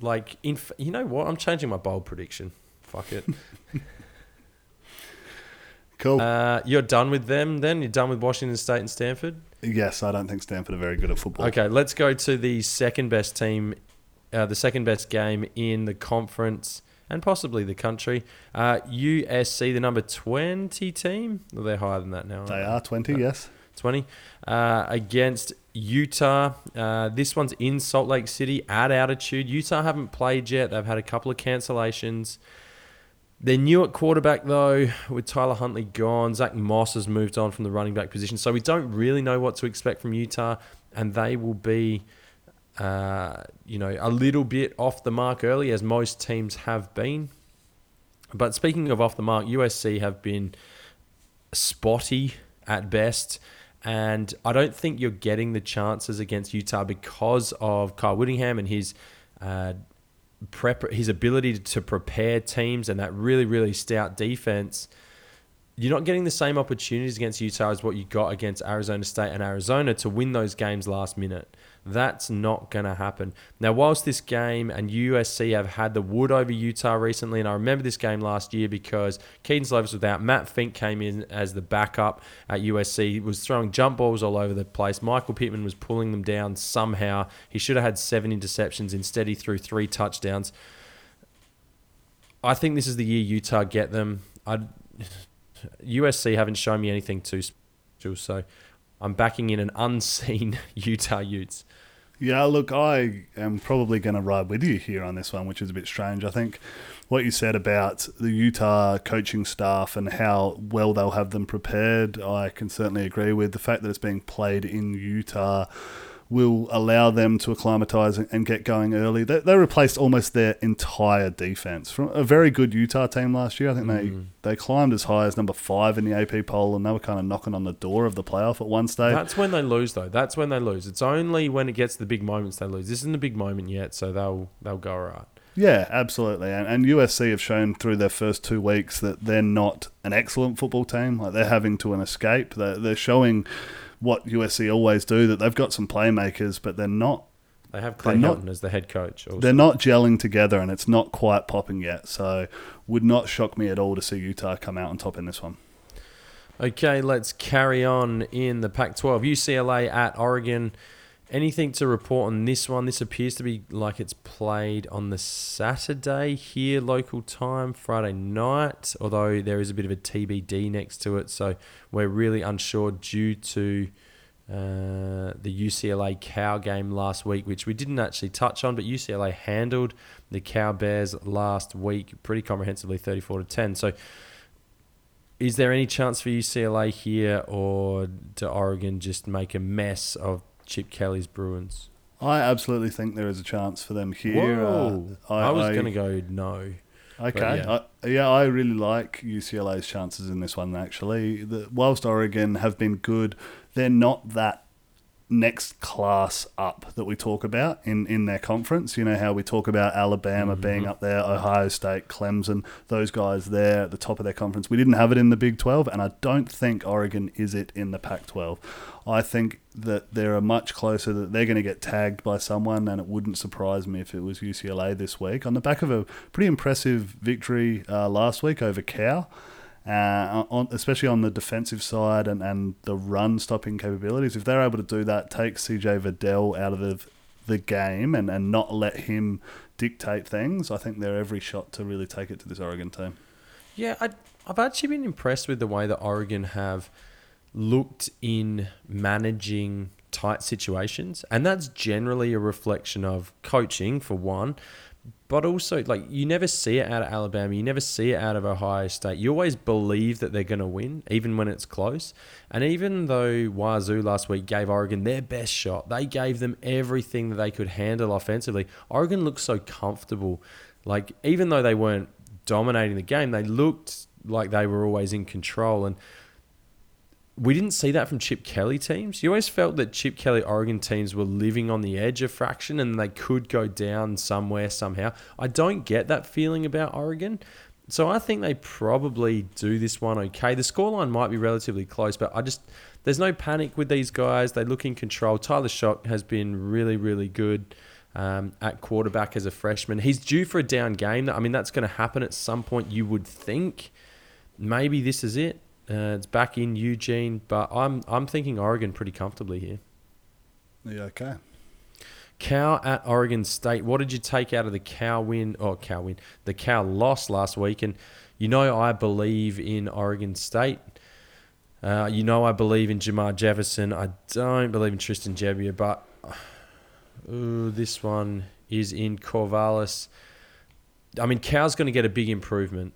like, in, you know what? I'm changing my bold prediction. Fuck it. cool. Uh, you're done with them then? You're done with Washington State and Stanford? Yes, I don't think Stanford are very good at football. Okay, let's go to the second best team, uh, the second best game in the conference and possibly the country. Uh, USC, the number 20 team. Well, they're higher than that now. They are 20, uh, yes. 20. Uh, against Utah. Uh, this one's in Salt Lake City at altitude. Utah haven't played yet. They've had a couple of cancellations. They're new at quarterback though, with Tyler Huntley gone. Zach Moss has moved on from the running back position, so we don't really know what to expect from Utah, and they will be, uh, you know, a little bit off the mark early, as most teams have been. But speaking of off the mark, USC have been spotty at best. And I don't think you're getting the chances against Utah because of Kyle Whittingham and his uh, prep, his ability to prepare teams and that really, really stout defense. You're not getting the same opportunities against Utah as what you got against Arizona State and Arizona to win those games last minute. That's not going to happen. Now, whilst this game and USC have had the wood over Utah recently, and I remember this game last year because Kedon Slovis was out, Matt Fink came in as the backup at USC, he was throwing jump balls all over the place. Michael Pittman was pulling them down somehow. He should have had seven interceptions. Instead, he threw three touchdowns. I think this is the year Utah get them. i USC haven't shown me anything too special, so I'm backing in an unseen Utah Utes. Yeah, look, I am probably going to ride with you here on this one, which is a bit strange. I think what you said about the Utah coaching staff and how well they'll have them prepared, I can certainly agree with. The fact that it's being played in Utah will allow them to acclimatise and get going early. They, they, replaced almost their entire defense from a very good Utah team last year. I think mm. they, they climbed as high as number five in the AP poll, and they were kind of knocking on the door of the playoff at one stage. That's when they lose, though. That's when they lose. It's only when it gets to the big moments they lose. This isn't a big moment yet, so they'll they'll go right. Yeah, absolutely. And, and USC have shown through their first two weeks that they're not an excellent football team. Like they're having to an escape. They're, they're showing what USC always do that they've got some playmakers, but they're not. They have Clay Helton as the head coach. Also. They're not gelling together, and it's not quite popping yet. So, would not shock me at all to see Utah come out on top in this one. Okay, let's carry on in the Pac-12. UCLA at Oregon. Anything to report on this one? This appears to be like it's played on the Saturday here, local time, Friday night, although there is a bit of a TBD next to it. So we're really unsure due to uh, the UCLA Cow game last week, which we didn't actually touch on, but UCLA handled the Cow Bears last week pretty comprehensively, 34 to 10. So is there any chance for UCLA here, or do Oregon just make a mess of Chip Kelly's Bruins? I absolutely think there is a chance for them here. Uh, I, was going to go no. Okay. yeah. I, yeah, I really like UCLA's chances in this one, actually. The, whilst Oregon have been good, they're not that next class up that we talk about in, in their conference. You know how we talk about Alabama being up there, Ohio State, Clemson, those guys there at the top of their conference. We didn't have it in the Big 12, and I don't think Oregon is it in the Pac 12. I think that they're much closer, that they're going to get tagged by someone, and it wouldn't surprise me if it was UCLA this week. On the back of a pretty impressive victory uh, last week over Cal uh, on, especially on the defensive side and, and the run stopping capabilities. If they're able to do that, take CJ Verdell out of the, the game and, and not let him dictate things, I think they're every shot to really take it to this Oregon team. Yeah, I, I've actually been impressed with the way that Oregon have looked in managing tight situations, and that's generally a reflection of coaching for one, but also like you never see it out of Alabama, you never see it out of Ohio State. You always believe that they're going to win, even when it's close. And even though Wazoo last week gave Oregon their best shot, they gave them everything that they could handle offensively. Oregon looked so comfortable. Like even though they weren't dominating the game, they looked like they were always in control. And we didn't see that from Chip Kelly teams. You always felt that Chip Kelly Oregon teams were living on the edge of fraction and they could go down somewhere somehow. I don't get that feeling about Oregon. So I think they probably do this one okay. The scoreline might be relatively close, but I just there's no panic with these guys. They look in control. Tyler Shough has been really, really good um, at quarterback as a freshman. He's due for a down game. I mean, that's going to happen at some point. You would think. Maybe this is it. Uh, it's back in Eugene, but I'm I'm thinking Oregon pretty comfortably here. Yeah, okay. Cow at Oregon State. What did you take out of the Cow win or Cow win? The Cow loss last week, and you know I believe in Oregon State. Uh, you know I believe in Jermar Jefferson. I don't believe in Tristan Gebbia, but ooh, this one is in Corvallis. I mean, Cow's going to get a big improvement.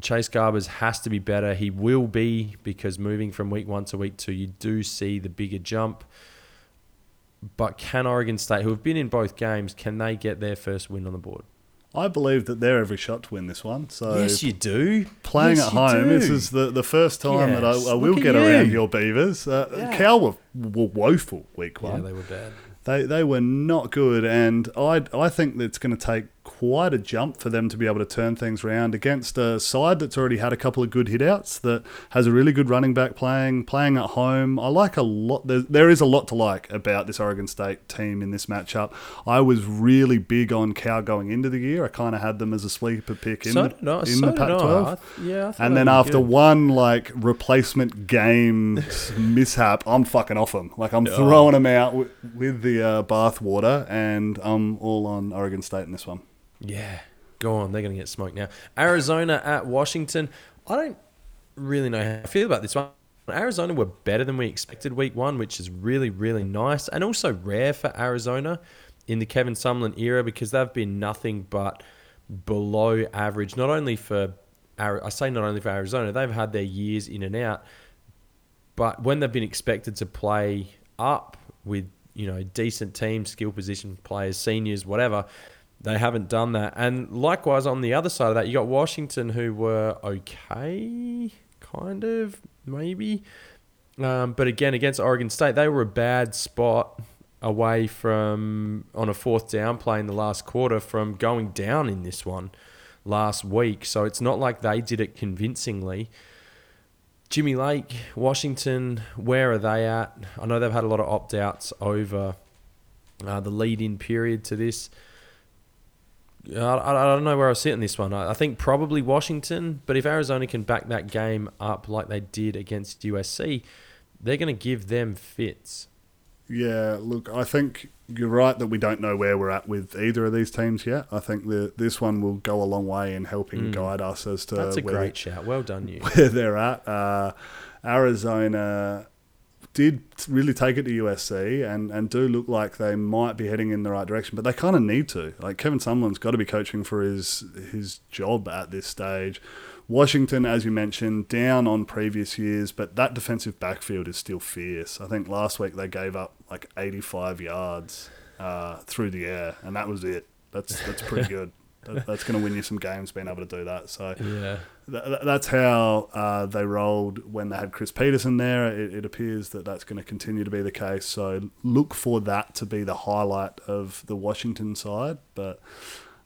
Chase Garbers has to be better. He will be because moving from week one to week two, you do see the bigger jump. But can Oregon State, who have been in both games, can they get their first win on the board? I believe that they're every shot to win this one. So yes, you do. Playing Yes, at home, do. this is the, the first time that I, I will get you. around your Beavers. Uh, Yeah. Cal were, were woeful week one. Yeah, they were bad. They they were not good, and I I think that it's going to take quite a jump for them to be able to turn things around against a side that's already had a couple of good hitouts that has a really good running back playing playing at home. I like a lot. There, there is a lot to like about this Oregon State team in this matchup. I was really big on Cow going into the year. I kind of had them as a sleeper pick in so the, in so the. Pac-12. I Yeah, I And then after good. one like replacement game mishap, I'm fucking off them. Like I'm throwing them out with, with the uh, bath water, and I'm all on Oregon State in this one. Yeah, go on. They're going to get smoked now. Arizona at Washington. I don't really know how I feel about this one. Arizona were better than we expected week one, which is really, really nice and also rare for Arizona in the Kevin Sumlin era because they've been nothing but below average. Not only for I say not only for Arizona, they've had their years in and out, but when they've been expected to play up with you know decent teams, skill position players, seniors, whatever, they haven't done that. And likewise on the other side of that, you got Washington who were okay, kind of maybe, um, but again against Oregon State, they were a bad spot away from on a fourth down play in the last quarter from going down in this one last week. So it's not like they did it convincingly. Jimmy Lake, Washington, where are they at? I know they've had a lot of opt outs over uh, the lead in period to this. I, I don't know where I sit in this one. I, I think probably Washington, but if Arizona can back that game up like they did against USC, they're going to give them fits. Yeah, look, I think you're right that we don't know where we're at with either of these teams yet. I think that this one will go a long way in helping guide us as to Mm. That's a where, great shout. Well done, you. where they're at. Uh, Arizona did really take it to USC and, and do look like they might be heading in the right direction, but they kind of need to. Like Kevin Sumlin's got to be coaching for his his job at this stage. Washington, as you mentioned, down on previous years, but that defensive backfield is still fierce. I think last week they gave up like 85 yards uh, through the air, and that was it. That's that's pretty good. That, that's going to win you some games being able to do that. So Yeah. Th- th- that's how uh, they rolled when they had Chris Petersen there. It, it appears that that's going to continue to be the case. So look for that to be the highlight of the Washington side. But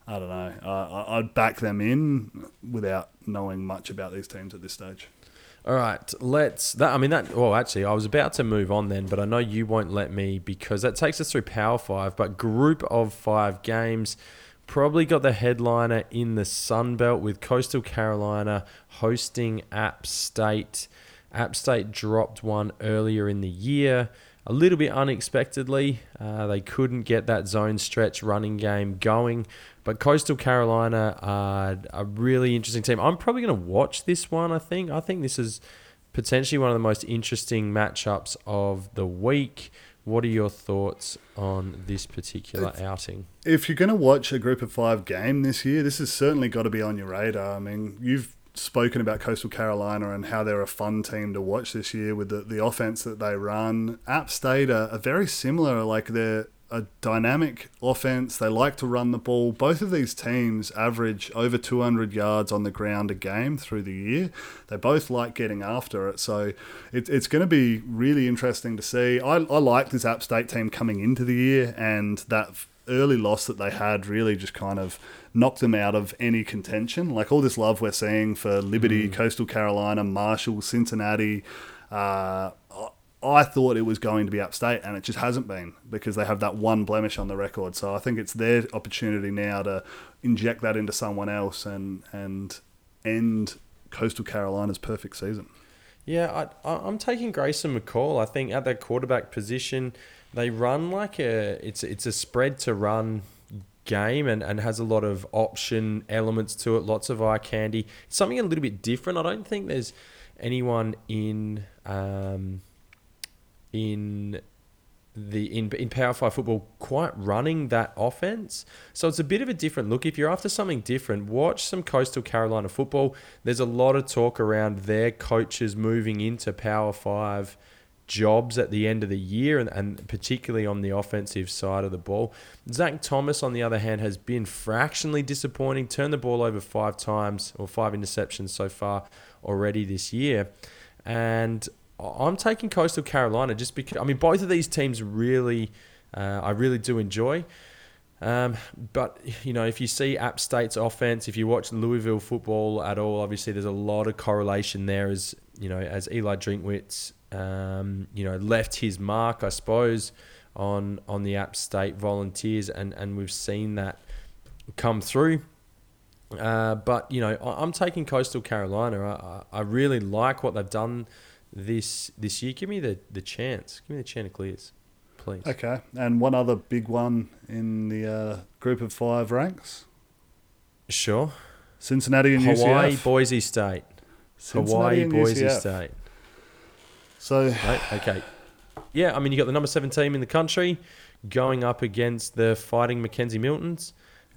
I don't know. I- I'd back them in without knowing much about these teams at this stage. All right, let's. That I mean that. Well, actually, I was about to move on then, but I know you won't let me because that takes us through Power Five. But group of five games, probably got the headliner in the Sun Belt with Coastal Carolina hosting App State. App State dropped one earlier in the year, a little bit unexpectedly. Uh, they couldn't get that zone stretch running game going, but Coastal Carolina are a really interesting team. I'm probably going to watch this one. I think. I think this is potentially one of the most interesting matchups of the week. What are your thoughts on this particular outing? If you're going to watch a group of five game this year, this has certainly got to be on your radar. I mean, you've spoken about Coastal Carolina and how they're a fun team to watch this year with the, the offense that they run. App State are, are very similar. Like they're a dynamic offense. They like to run the ball. Both of these teams average over 200 yards on the ground a game through the year. They both like getting after it. So it, it's going to be really interesting to see. I, I like this App State team coming into the year, and that early loss that they had really just kind of knocked them out of any contention. Like all this love we're seeing for Liberty, Coastal Carolina, Marshall, Cincinnati. Uh, I thought it was going to be App State, and it just hasn't been because they have that one blemish on the record. So I think it's their opportunity now to inject that into someone else and and end Coastal Carolina's perfect season. Yeah, I, I'm taking Grayson McCall. I think at that quarterback position, they run like a it's it's a spread to run game and, and has a lot of option elements to it, lots of eye candy. Something a little bit different. I don't think there's anyone in um, in the in in Power Five football quite running that offense. So it's a bit of a different look. If you're after something different, watch some Coastal Carolina football. There's a lot of talk around their coaches moving into Power Five jobs at the end of the year and, and particularly on the offensive side of the ball. Zach Thomas, on the other hand, has been fractionally disappointing, turned the ball over five times or five interceptions so far already this year. And I'm taking Coastal Carolina just because, I mean, both of these teams really, uh, I really do enjoy. Um, but you know, if you see App State's offense, if you watch Louisville football at all, obviously there's a lot of correlation there. As you know, as Eli Drinkwitz, um, you know, left his mark, I suppose, on on the App State Volunteers, and and we've seen that come through. Uh, but you know, I, I'm taking Coastal Carolina. I, I I really like what they've done this this year. Give me the the chance. Give me the Chanticleers, please. Okay, and one other big one in the uh, group of five ranks: Sure. Cincinnati and Hawaii, UCF. Boise State. Cincinnati Hawaii, Boise UCF. State. So Right? Okay. Yeah, I mean, you got the number seven team in the country going up against the fighting McKenzie Miltons.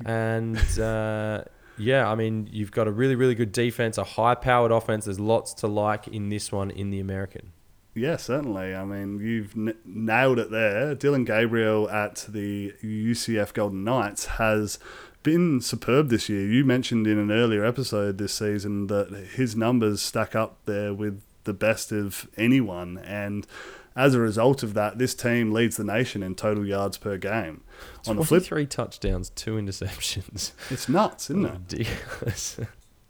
And uh, yeah, I mean, you've got a really, really good defense, a high powered offense. There's lots to like in this one in the American. Yeah, certainly. I mean, you've n- nailed it there. Dillon Gabriel at the UCF Golden Knights has been superb this year. You mentioned in an earlier episode this season that his numbers stack up there with the best of anyone. And as a result of that, this team leads the nation in total yards per game. On the flip, 23 touchdowns, two interceptions. it's nuts, isn't it? Ridiculous.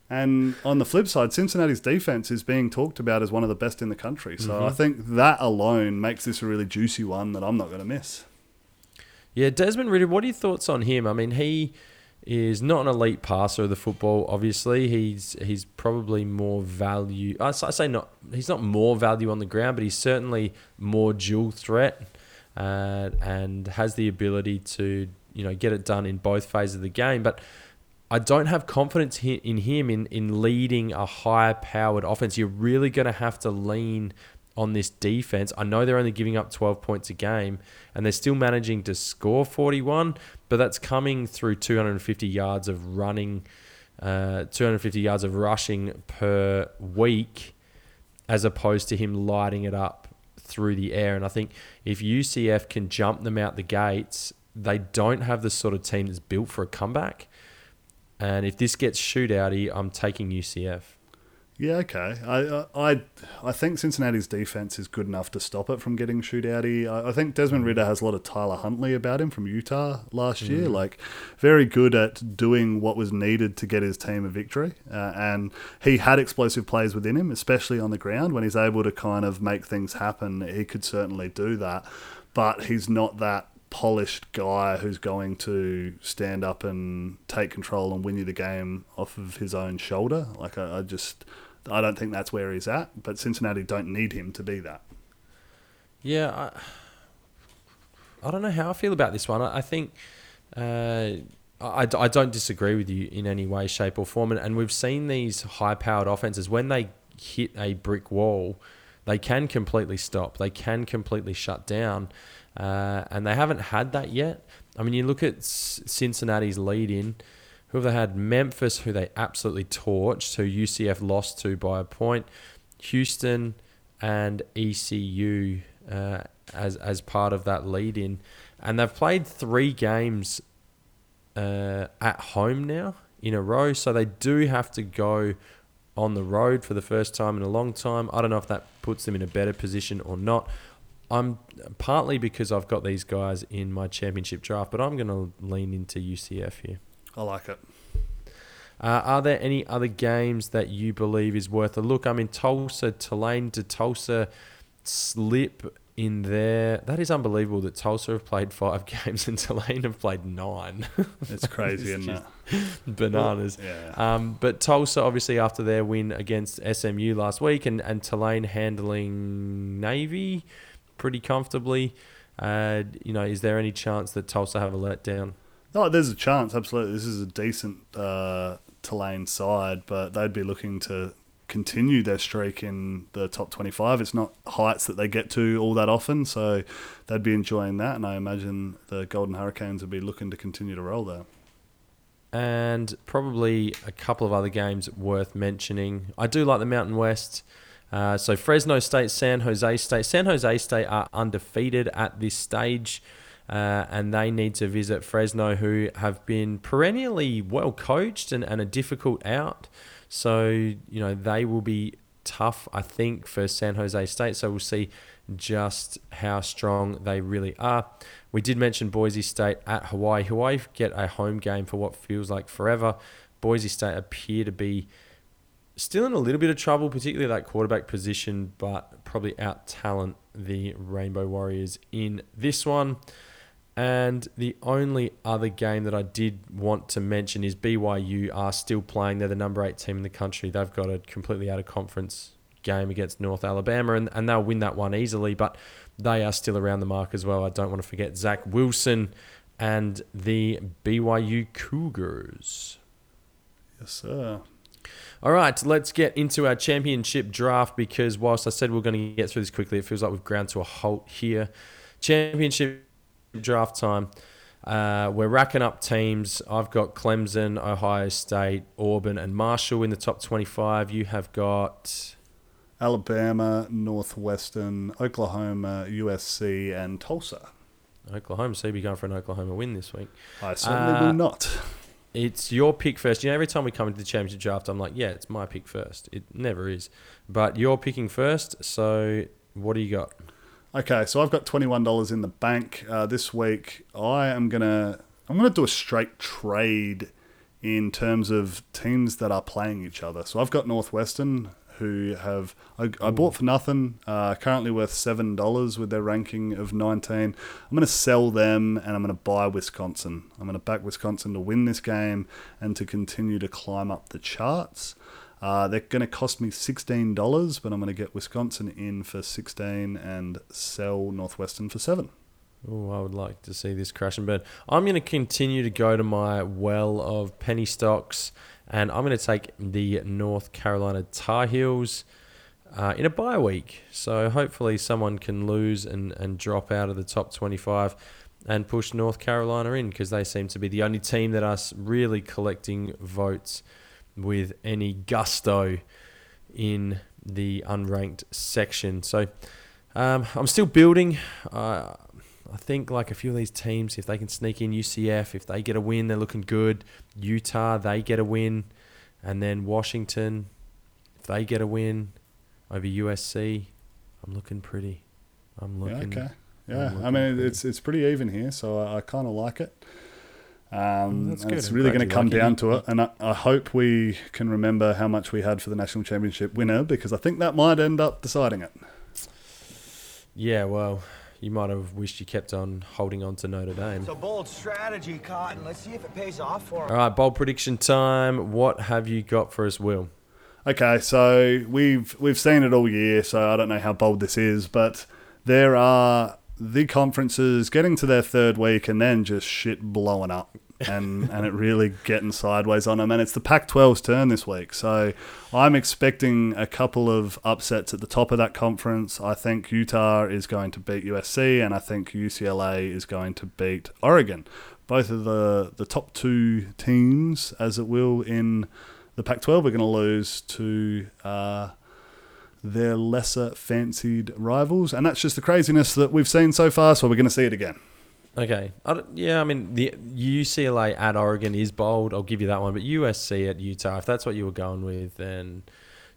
And on the flip side, Cincinnati's defense is being talked about as one of the best in the country. So I mm-hmm. think that alone makes this a really juicy one that I'm not going to miss. Yeah, Desmond Ridder, what are your thoughts on him? I mean, he is not an elite passer of the football. Obviously, he's he's probably more value. I say not. He's not more value on the ground, but he's certainly more dual threat. uh, and has the ability to you know get it done in both phases of the game. But I don't have confidence in him in, in leading a higher powered offense. You're really going to have to lean on this defense. I know they're only giving up 12 points a game and they're still managing to score 41, but that's coming through 250 yards of running, uh, 250 yards of rushing per week, as opposed to him lighting it up through the air. And I think if UCF can jump them out the gates, they don't have the sort of team that's built for a comeback. And if this gets shootouty, I'm taking UCF. Yeah, okay. I I I think Cincinnati's defense is good enough to stop it from getting shootouty. I, I think Desmond Ridder has a lot of Tyler Huntley about him from Utah last mm. year. Like, very good at doing what was needed to get his team a victory. Uh, and he had explosive plays within him, especially on the ground. When he's able to kind of make things happen, he could certainly do that. But he's not that polished guy who's going to stand up and take control and win you the game off of his own shoulder. Like I, I just, I don't think that's where he's at. But Cincinnati don't need him to be that. Yeah, I, I don't know how I feel about this one. I, I think. Uh, I, I don't disagree with you in any way, shape, or form. And, and we've seen these high powered offenses, when they hit a brick wall, they can completely stop, they can completely shut down. Uh, and they haven't had that yet. I mean, you look at Cincinnati's lead in, who have they had? Memphis, who they absolutely torched, who UCF lost to by a point, Houston, and ECU uh, as as part of that lead in, and they've played three games uh, at home now in a row, so they do have to go on the road for the first time in a long time. I don't know if that puts them in a better position or not. I'm partly because I've got these guys in my championship draft, but I'm going to lean into UCF here. I like it. Uh, are there any other games that you believe is worth a look? I mean, Tulsa, Tulane to Tulsa slip in there. That is unbelievable that Tulsa have played five games and Tulane have played nine. It's crazy, isn't it? Bananas. Yeah. Um, but Tulsa, obviously, after their win against SMU last week and, and Tulane handling Navy pretty comfortably. Uh, you know, is there any chance that Tulsa have a letdown? Oh, there's a chance. Absolutely, this is a decent uh, Tulane side, but they'd be looking to continue their streak in the top 25. It's not heights that they get to all that often, so they'd be enjoying that, and I imagine the Golden Hurricanes would be looking to continue to roll there. And probably a couple of other games worth mentioning. I do like the Mountain West. Uh, so Fresno State, San Jose State. San Jose State are undefeated at this stage. Uh, and they need to visit Fresno, who have been perennially well coached and, and a difficult out. So, you know, they will be tough, I think, for San Jose State. So we'll see just how strong they really are. We did mention Boise State at Hawaii. Hawaii get a home game for what feels like forever. Boise State appear to be still in a little bit of trouble, particularly that quarterback position, but probably out talent the Rainbow Warriors in this one. And the only other game that I did want to mention is BYU are still playing. They're the number eight team in the country. They've got a completely out of conference game against North Alabama, and, and they'll win that one easily, but they are still around the mark as well. I don't want to forget Zach Wilson and the BYU Cougars. Yes, sir. All right, let's get into our championship draft because whilst I said we're going to get through this quickly, it feels like we've ground to a halt here. Championship draft time. Uh, we're racking up teams. I've got Clemson, Ohio State, Auburn, and Marshall in the top 25. You have got Alabama, Northwestern, Oklahoma, USC, and Tulsa. Oklahoma. So you'll be going for an Oklahoma win this week. I certainly uh, will not. It's your pick first. You know, every time we come into the championship draft, I'm like, yeah, it's my pick first. It never is. But you're picking first. So what do you got? Okay, so I've got twenty one dollars in the bank uh, this week. I am gonna I'm gonna do a straight trade in terms of teams that are playing each other. So I've got Northwestern who have I, I bought for nothing. Uh, currently worth seven dollars with their ranking of nineteen. I'm going to sell them and I'm going to buy Wisconsin. I'm going to back Wisconsin to win this game and to continue to climb up the charts. Uh, they're going to cost me sixteen dollars, but I'm going to get Wisconsin in for sixteen and sell Northwestern for seven. Oh, I would like to see this crash and burn. I'm going to continue to go to my well of penny stocks, and I'm going to take the North Carolina Tar Heels uh, in a bye week. So hopefully someone can lose and, and drop out of the top 25 and push North Carolina in because they seem to be the only team that are really collecting votes with any gusto in the unranked section. So um, I'm still building. Uh, I think like a few of these teams, if they can sneak in UCF, if they get a win, they're looking good. Utah, they get a win, and then Washington, if they get a win over USC, I'm looking pretty. I'm looking. Yeah, okay. Yeah, I mean it's it's pretty even here, so I, I kind of like it. Um, That's good. It's really going to come like down You- to it, and I, I hope we can remember how much we had for the national championship winner because I think that might end up deciding it. Yeah, well, you might have wished you kept on holding on to Notre Dame. It's a bold strategy, Cotton. Let's see if it pays off for him. All right, bold prediction time. What have you got for us, Will? Okay, so we've we've seen it all year, so I don't know how bold this is, but there are the conferences getting to their third week and then just shit blowing up and and it really getting sideways on them. And it's the Pac-12's turn this week, so I'm expecting a couple of upsets at the top of that conference. I think Utah is going to beat USC, and I think UCLA is going to beat Oregon. Both of the the top two teams, as it will in the Pac-12 are going to lose to uh, their lesser fancied rivals, and that's just the craziness that we've seen so far. So we're going to see it again. Okay. I yeah, I mean, the UCLA at Oregon is bold. I'll give you that one. But USC at Utah, if that's what you were going with, then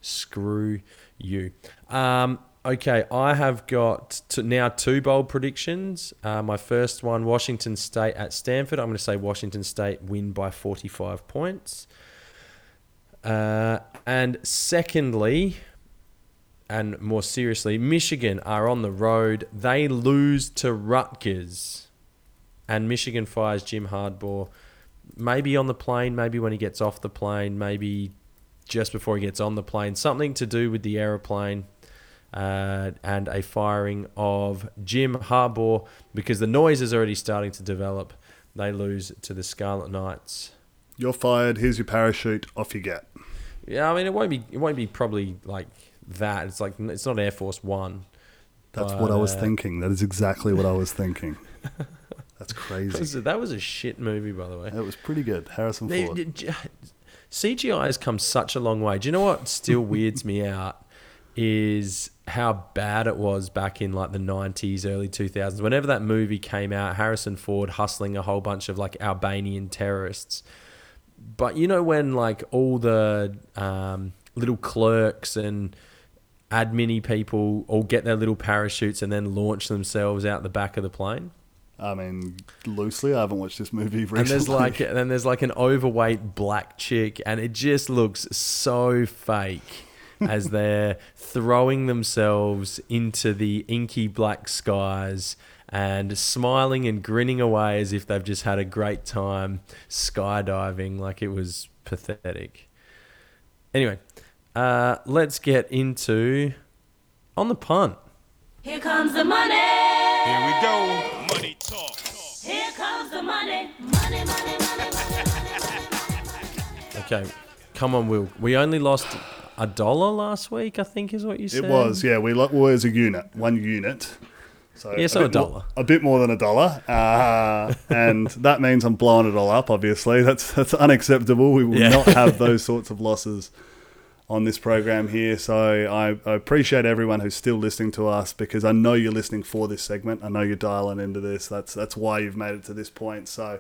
screw you. Um, okay, I have got to now two bold predictions. Uh, my first one Washington State at Stanford. I'm going to say Washington State win by 45 points. Uh, and secondly, and more seriously, Michigan are on the road. They lose to Rutgers, and Michigan fires Jim Harbaugh. Maybe on the plane, maybe when he gets off the plane, maybe just before he gets on the plane. Something to do with the aeroplane. Uh, and a firing of Jim Harbaugh because the noise is already starting to develop. They lose to the Scarlet Knights. You're fired. Here's your parachute. Off you get. Yeah, I mean it won't be it won't be probably like that. It's like it's not Air Force One. That's But, what I was uh, thinking. That is exactly what I was thinking. That's That crazy. was, that was a shit movie, by the way. That was pretty good. Harrison They- Ford. CGI has come such a long way. Do you know what still weirds me out? Is how bad it was back in like the 90s, early 2000s. Whenever that movie came out, Harrison Ford hustling a whole bunch of like Albanian terrorists. But you know when like all the um, little clerks and admin people all get their little parachutes and then launch themselves out the back of the plane? I mean, loosely, I haven't watched this movie recently. And there's like and then there's like an overweight black chick and it just looks so fake as they're throwing themselves into the inky black skies and smiling and grinning away as if they've just had a great time skydiving like it was pathetic. Anyway, uh, let's get into on the punt. Here comes the money. Here we go. Okay, come on, Will. We only lost a dollar last week, I think, is what you said. It was, yeah. We lo- as a unit, one unit. So Yeah, so a more- dollar. a bit more than a dollar, uh, and that means I'm blowing it all up. Obviously, that's that's unacceptable. We will Yeah. not have those sorts of losses on this program here. So I, I appreciate everyone who's still listening to us because I know you're listening for this segment. I know you're dialing into this. That's that's why you've made it to this point. So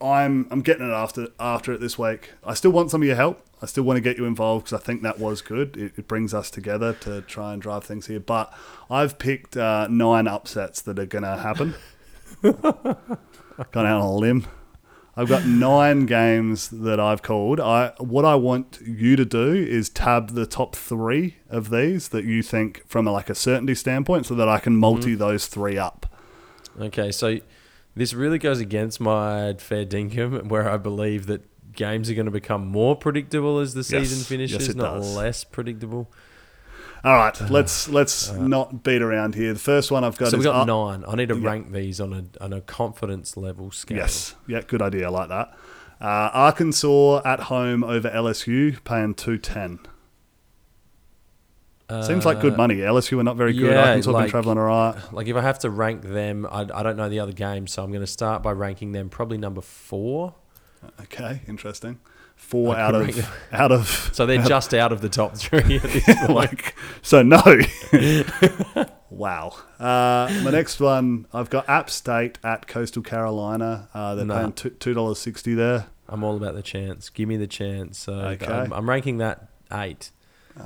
I'm I'm getting it after after it this week. I still want some of your help. I still want to get you involved because I think that was good. It, it brings us together to try and drive things here. But I've picked uh, nine upsets that are going to happen. Gone out on a limb. I've got nine games that I've called. I what I want you to do is tab the top three of these that you think from a, like a certainty standpoint, so that I can multi those three up. Okay, so this really goes against my fair dinkum, where I believe that games are going to become more predictable as the season Yes, finishes, yes, not does. less predictable. All right, let's let's not beat around here. The first one I've got So is we got nine. I need to yeah. rank these on a on a confidence level scale. Yes, yeah, good idea. I like that. Uh, Arkansas at home over LSU, paying two ten. Seems like good money. LSU are not very good. Uh, yeah, Arkansas like- been traveling all right. Like if I have to rank them, I, I don't know the other games, so I'm going to start by ranking them probably number four. Okay, interesting. Four I out of out of So they're just out of the top three at this point. like so no. wow. Uh, my next one, I've got App State at Coastal Carolina. Uh, they're Nah. paying two two dollars sixty there. I'm all about the chance. Give me the chance. So Okay. I'm, I'm ranking that eight.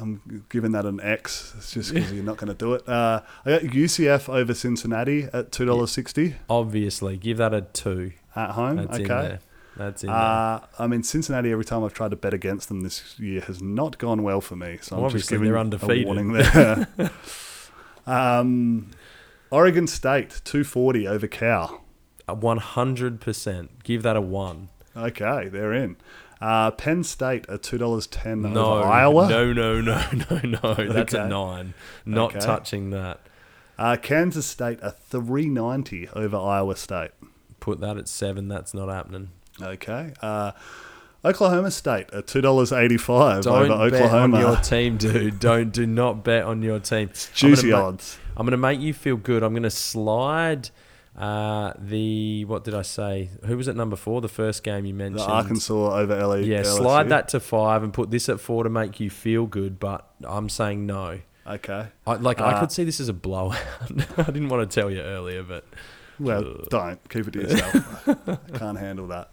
I'm giving that an X. It's just because you're not going to do it. Uh, I got UCF over Cincinnati at two dollars sixty Obviously, give that a two. at home. That's in okay. there. That's in there. Uh, I mean, Cincinnati. Every time I've tried to bet against them this year, has not gone well for me. So Well, I'm just giving they're a undefeated. warning there. um, Oregon State two forty over Cal. A 100%. Give that a one. Okay, they're in. Uh, Penn State at two dollars ten No, over Iowa. no, no, no, no, no. That's a Okay. nine. Not Okay. touching that. Uh, Kansas State at three ninety over Iowa State. Put that at seven. That's not happening. Okay. Uh, Oklahoma State at two dollars eighty five over bet Oklahoma. on your team, dude. Don't do not bet on your team. I'm Juicy ma- odds. I'm gonna make you feel good. I'm gonna slide uh, the what did I say? Who was at number four? The first game you The mentioned. Arkansas over LA. Yeah, LSU. slide that to five and put this at four to make you feel good. But I'm saying no. Okay. I, like I Uh, could see this as a blowout. I didn't want to tell you earlier, but Well, don't keep it to yourself. I Can't handle that.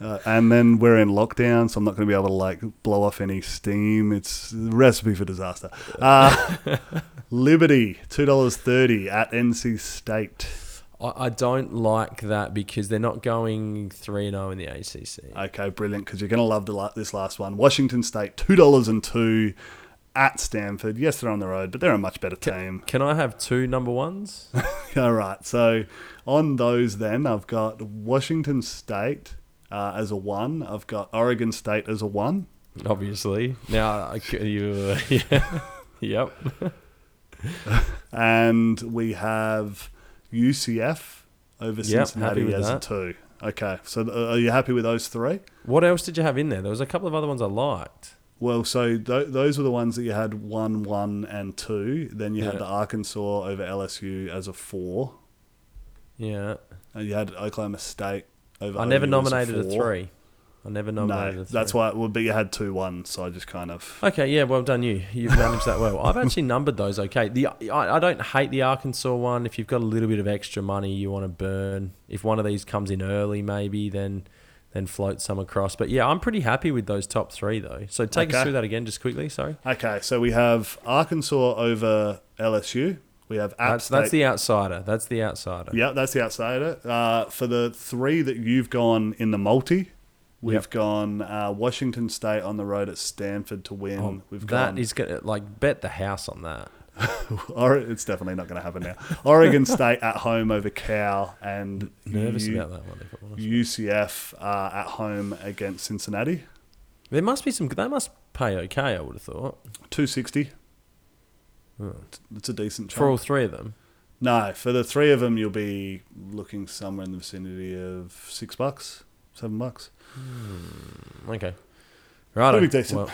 Uh, and then we're in lockdown, so I'm not going to be able to like blow off any steam. It's a recipe for disaster. Uh, Liberty two dollars thirty at NC State. I, I don't like that because they're not going three and zero in the ACC. Okay, brilliant because you're going to love the, this last one. Washington State two dollars and two at Stanford. Yes, they're on the road, but they're a much better team. Can I have two number ones? All right. So on those, then I've got Washington State uh, as a one. I've got Oregon State as a one. Obviously. Now you, yeah, yep. and we have UCF over Yep, Cincinnati as a two. Okay, so th- are you happy with those three? What else did you have in there? There was a couple of other ones I liked. Well, so th- those were the ones that you had one, one, and two. Then you Yeah. had the Arkansas over LSU as a four, Yeah. and you had Oklahoma State over. I never OU nominated a, four. three. I never nominated No, that's why. Well, but you had two ones, so I just kind of. Okay, yeah, well done you. You've managed that well. I've actually numbered those okay. The I, I don't hate the Arkansas one. If you've got a little bit of extra money you want to burn, if one of these comes in early, maybe then then float some across. But yeah, I'm pretty happy with those top three though. So take us through that again, just quickly. Sorry. Okay, so we have Arkansas over LSU. We have App That's State. that's the outsider. That's the outsider. Yeah, that's the outsider. Uh, for the three that you've gone in the multi, we've Yep. gone uh, Washington State on the road at Stanford to win. Oh, we've that gone. is gonna like bet the house on that. or, it's definitely not going to happen now. Oregon State at home over Cal and Nervous U- about that one. If I'm honest. UCF uh, at home against Cincinnati. There must be some. They must pay okay. I would have thought Two sixty. It's a decent for all three of them. No, for the three of them, you'll be looking somewhere in the vicinity of six bucks, seven bucks. Okay. Right. Pretty decent.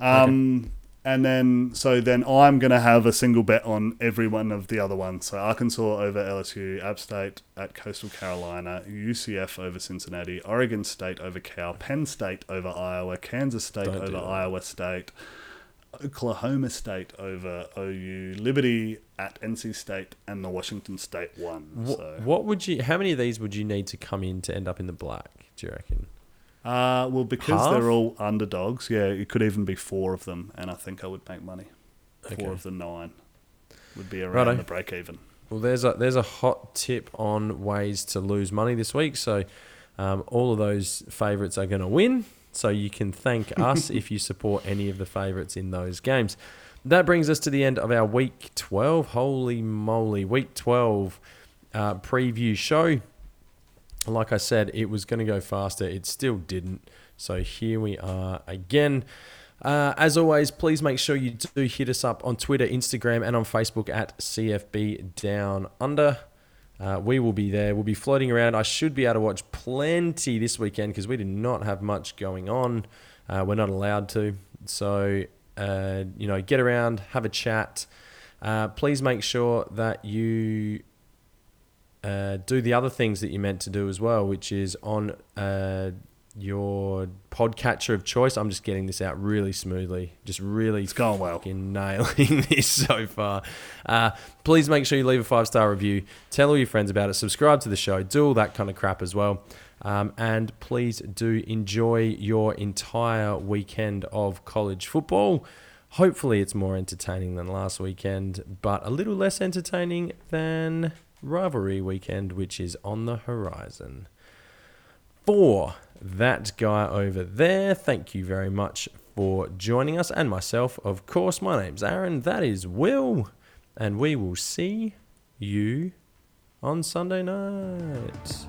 Um, And then, so then I'm going to have a single bet on every one of the other ones. So Arkansas over LSU, App State at Coastal Carolina, UCF over Cincinnati, Oregon State over Cal, Penn State over Iowa, Kansas State Don't over. Iowa State, Oklahoma State over OU, Liberty at NC State, and the Washington State one. What, so, what would you? How many of these would you need to come in to end up in the black? Do you reckon? uh, well, because Half? they're all underdogs, yeah, it could even be four of them, and I think I would make money. Four Okay. of the nine would be around Righto. the break even. Well, there's a there's a hot tip on ways to lose money this week. So, um, all of those favourites are going to win. So you can thank us if you support any of the favourites in those games. That brings us to the end of our week 12. Holy moly, week 12 uh, preview show. Like I said, it was going to go faster. It still didn't. So here we are again. Uh, as always, please make sure you do hit us up on Twitter, Instagram, and on Facebook at CFB Down Under. Uh, we will be there. We'll be floating around. I should be able to watch plenty this weekend because we do not have much going on. Uh, we're not allowed to. So, uh, you know, get around, have a chat. Uh, please make sure that you uh, do the other things that you meant to do as well, which is on uh, your podcatcher of choice. I'm just getting this out really smoothly, just really It's going well. nailing this so far. Uh, please make sure you leave a five star review, tell all your friends about it, subscribe to the show, do all that kind of crap as well. Um, and please do enjoy your entire weekend of college football. Hopefully, it's more entertaining than last weekend, but a little less entertaining than rivalry weekend, which is on the horizon for that guy over there. Thank you very much for joining us and myself. Of course, my name's Aaron. That is Will. And we will see you on Sunday night.